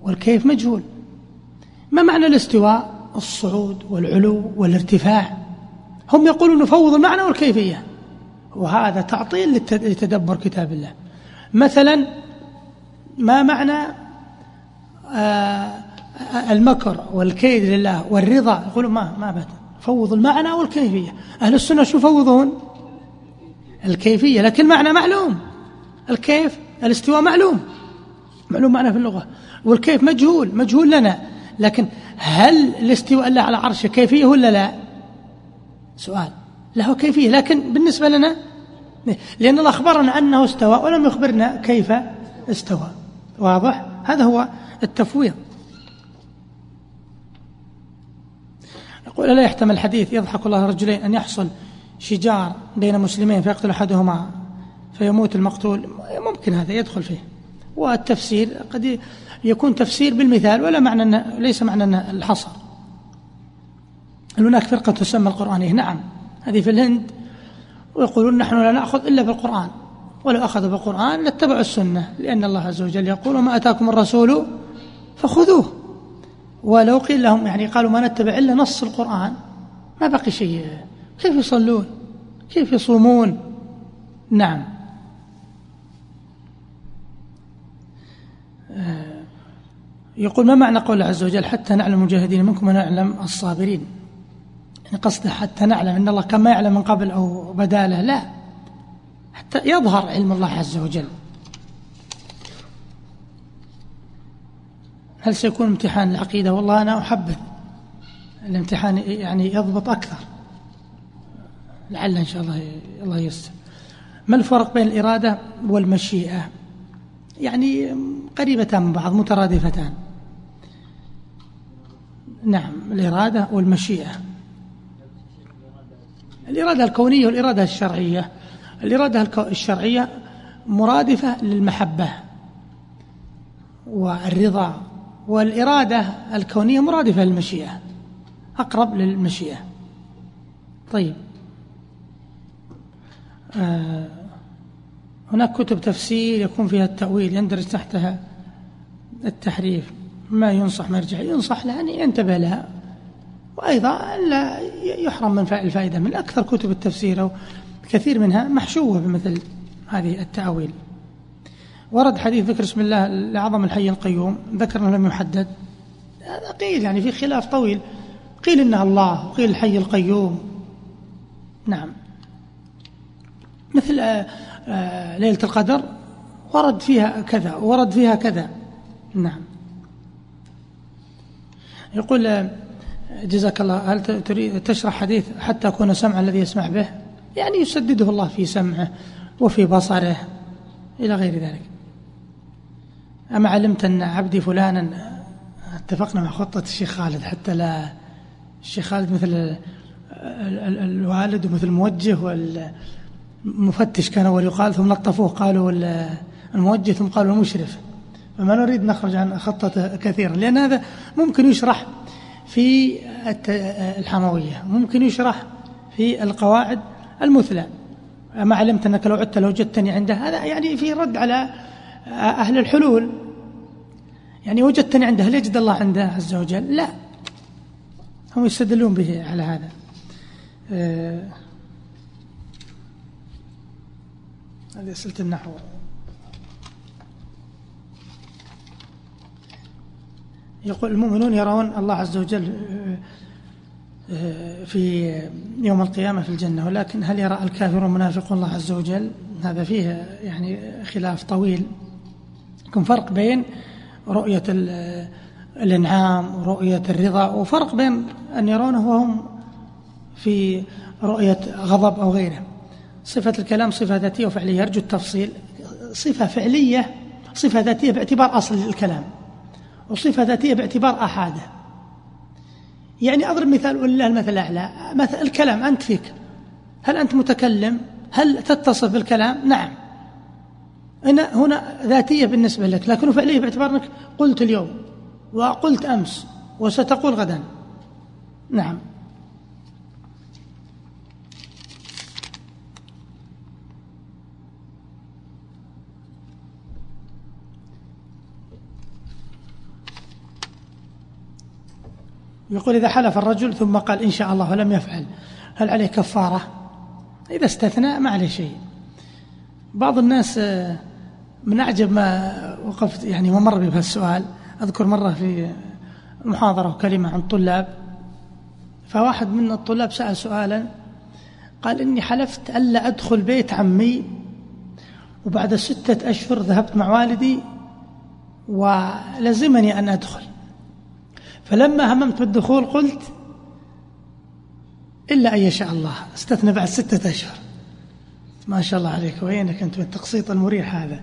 والكيف مجهول. ما معنى الاستواء؟ الصعود والعلو والارتفاع. هم يقولون نفوض المعنى والكيفية. وهذا تعطيل لتدبر كتاب الله. مثلا ما معنى آه، المكر والكيد لله والرضا؟ يقولون ما ما أبدا فوض المعنى والكيفية. أهل السنة شو يفوضون الكيفية. لكن المعنى معلوم. الكيف الاستواء معلوم. معلوم معنى في اللغة. والكيف مجهول مجهول لنا. لكن هل الاستواء الله على عرشه كيفية ولا لا؟ سؤال. له كيفية. لكن بالنسبة لنا لأن الله أخبرنا أنه استوى ولم يخبرنا كيف استوى. واضح؟ هذا هو التفويض. يقول لا يحتمل الحديث يضحك الله رجلين أن يحصل شجار بين مسلمين فيقتل أحدهما فيموت المقتول؟ ممكن هذا يدخل فيه. والتفسير قد يكون تفسير بالمثال ولا معنى أن ليس معنى أن الحصر. هناك فرقة تسمى القرآنية نعم. هذه في الهند ويقولون نحن لا نأخذ إلا بالقرآن. ولو أخذوا بالقرآن لاتبعوا السنة لأن الله عز وجل يقول وما أتاكم الرسول فخذوه. ولو قيل لهم يعني قالوا ما نتبع إلا نص القرآن. ما بقي شيء. كيف يصلون؟ كيف يصومون؟ نعم. آه، يقول ما معنى قول عز وجل حتى نعلم المجاهدين منكم ونعلم الصابرين؟ يعني قصده حتى نعلم إن الله كما يعلم من قبل أو بداله لا. حتى يظهر علم الله عز وجل. هل سيكون امتحان العقيدة؟ والله أنا أحبذ الامتحان يعني يضبط أكثر. لعل إن شاء الله الله يستر ما الفرق بين الإرادة والمشيئة؟ يعني قريبتان من بعض مترادفتان. نعم الإرادة والمشيئة. الإرادة الكونية والإرادة الشرعية. الإرادة الشرعية مرادفة للمحبة والرضا. والإرادة الكونية مرادفة للمشيئة أقرب للمشيئة. طيب. آه هناك كتب تفسير يكون فيها التأويل يندرج تحتها التحريف ما ينصح مرجع ينصح لها أن ينتبه لها. وأيضا لا يحرم من الفائدة من أكثر كتب التفسير أو كثير منها محشوة بمثل هذه التأويل. ورد حديث ذكر اسم الله لعظم الحي القيوم ذكر أنه لم يحدد. هذا قيل يعني في خلاف طويل. قيل إنها الله وقيل الحي القيوم. نعم. مثل آه، آه، ليلة القدر ورد فيها كذا ورد فيها كذا. نعم. يقول آه، جزاك الله هل تريد تشرح حديث حتى أكون سمع الذي يسمع به؟ يعني يسدده الله في سمعه وفي بصره إلى غير ذلك. أما علمت أن عبدي فلانا اتفقنا مع خطة الشيخ خالد حتى لا الشيخ خالد مثل الوالد ومثل الموجه والمفتش كان أول يقال ثم لطفوه قالوا الموجه ثم قالوا المشرف. فما نريد نخرج عن خطة كثيرا لأن هذا ممكن يشرح في الحموية ممكن يشرح في القواعد المثلى. ما علمت أنك لو عدت لو وجدتني عنده هذا يعني في رد على أهل الحلول. يعني وجدتني عنده هل يجد الله عنده عز وجل؟ لا. هم يستدلون به على هذا. آه، هذه أسئلة النحو. يقول المؤمنون يرون الله عز وجل آه، في يوم القيامة في الجنة ولكن هل يرى الكافر والمنافق الله عز وجل؟ هذا فيه يعني خلاف طويل. يكون فرق بين رؤية الإنعام ورؤية الرضا وفرق بين أن يرونه وهم في رؤية غضب أو غيره. صفة الكلام صفة ذاتية وفعلية يرجو التفصيل. صفة فعلية صفة ذاتية باعتبار أصل الكلام وصفة ذاتية باعتبار أحاده. يعني أضرب مثال ولله المثل الأعلى مثل الكلام أنت فيك. هل أنت متكلم؟ هل تتصف بالكلام؟ نعم. هنا هنا ذاتية بالنسبة لك لكنه فعلية باعتبار أنك قلت اليوم وقلت أمس وستقول غدا. نعم. يقول إذا حلف الرجل ثم قال إن شاء الله ولم يفعل هل عليه كفارة؟ إذا استثنى ما عليه شيء. بعض الناس آه، من أعجب ما وقفت يعني ما مر بي السؤال أذكر مرة في محاضرة وكلمة عن طلاب فواحد من الطلاب سأل سؤالا قال إني حلفت ألا أدخل بيت عمي وبعد ستة أشهر ذهبت مع والدي ولزمني أن أدخل. فلما هممت بالدخول قلت إلا أن يشاء الله أستثنى بعد ستة أشهر. ما شاء الله عليك وينك أنت التقسيط المريح هذا؟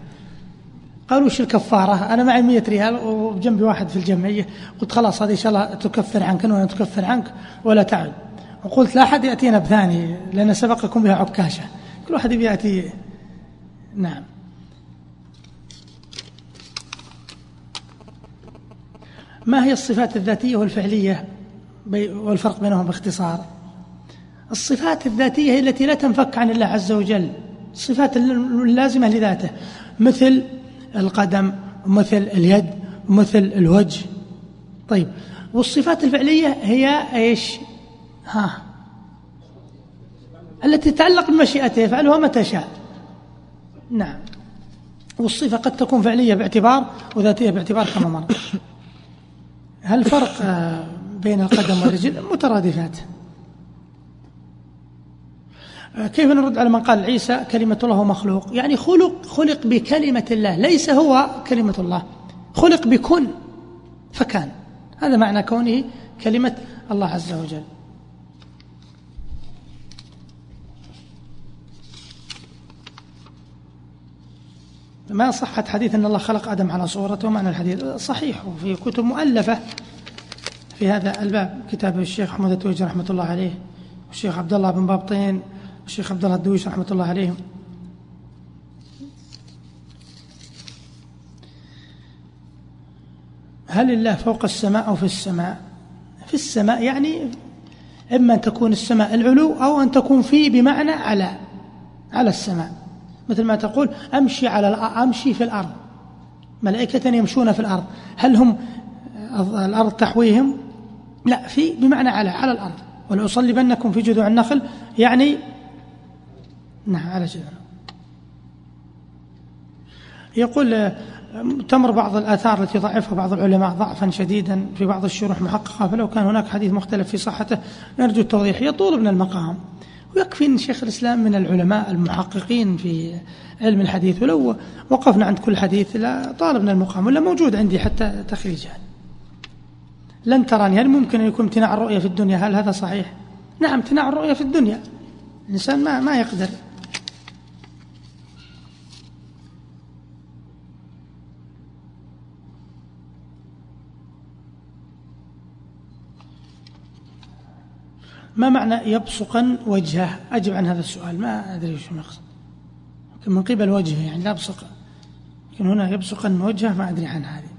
قالوا وش الكفارة؟ أنا معي مية ريال وجنبي واحد في الجمعية. قلت خلاص هذه إن شاء الله تكفر عنك ولا تكفر عنك ولا تعد. وقلت لا أحد يأتينا بثاني لأن سبقكم بها عكاشة كل واحد يأتي. نعم. ما هي الصفات الذاتية والفعلية والفرق بينهم باختصار؟ الصفات الذاتية هي التي لا تنفك عن الله عز وجل. الصفات اللازمة لذاته. مثل القدم مثل اليد مثل الوجه. طيب والصفات الفعلية هي إيش؟ ها. التي تتعلق بمشيئته يفعلها متى شاء. نعم. والصفة قد تكون فعلية باعتبار وذاتية باعتبار كما مر. هل فرق آه، بين القدم والرجل؟ مترادفات. كيف نرد على من قال عيسى كلمة الله مخلوق؟ يعني خلق خلق بكلمة الله ليس هو كلمة الله. خلق بكن فكان. هذا معنى كونه كلمة الله عز وجل. ما صحة حديث أن الله خلق آدم على صورته؟ معنى الحديث صحيح وفي كتب مؤلفة في هذا الباب. كتاب الشيخ أحمد التويجي رحمة الله عليه والشيخ عبد الله بن بابطين والشيخ عبد الله الدويش رحمة الله عليهم هل الله فوق السماء أو في السماء؟ في السماء يعني إما أن تكون السماء العلو أو أن تكون في بمعنى على على السماء. مثل ما تقول أمشي على أمشي في الأرض. ملائكة يمشون في الأرض. هل هم الأرض تحويهم؟ لا في بمعنى على على الأرض. ولأصلبنكم في جذوع النخل يعني نعم على جذوع يقول تمر بعض الآثار التي ضعفها بعض العلماء ضعفا شديدا في بعض الشروح محققة فلو كان هناك حديث مختلف في صحته نرجو التوضيح. يطول من المقام. ويكفي أن شيخ الإسلام من العلماء المحققين في علم الحديث. ولو وقفنا عند كل حديث لا طالبنا المقام ولا موجود عندي حتى تخريجها لن تراني هل ممكن أن يكون امتناع الرؤية في الدنيا؟ هل هذا صحيح؟ نعم امتناع الرؤية في الدنيا. الإنسان ما, ما يقدر. ما معنى يبصقا وجهه؟ أجب عن هذا السؤال ما أدري شو المقصد. من قبل وجهه يعني لا يبصق لكن هنا يبصقا وجهه ما أدري عن هذه.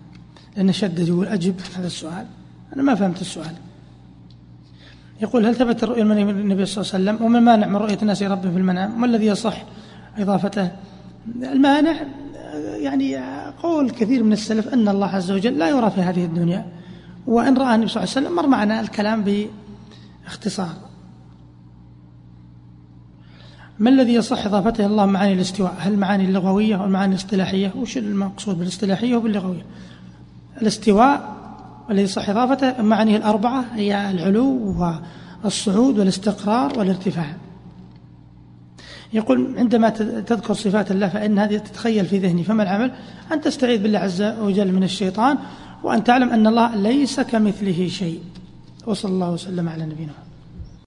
لأن شدد يقول أجب هذا السؤال. أنا ما فهمت السؤال. يقول هل ثبت الرؤيا من النبي صلى الله عليه وسلم؟ وما المانع من رؤية الناس رب في المنام؟ ما الذي يصح إضافته؟ المانع يعني قول كثير من السلف أن الله عز وجل لا يرى في هذه الدنيا. وإن رأى النبي صلى الله عليه وسلم مر معنا الكلام باختصار ما الذي يصح إضافته الله معاني الاستواء؟ هل معاني اللغوية أو المعاني الاصطلاحية؟ وش المقصود بالاصطلاحية وباللغوية؟ الاستواء الذي صح إضافته معانيه الأربعة هي العلو والصعود والاستقرار والارتفاع. يقول عندما تذكر صفات الله فإن هذه تتخيل في ذهني فما العمل؟ أن تستعيذ بالله عز وجل من الشيطان وأن تعلم أن الله ليس كمثله شيء. وصلى الله وسلم على نبينا محمد.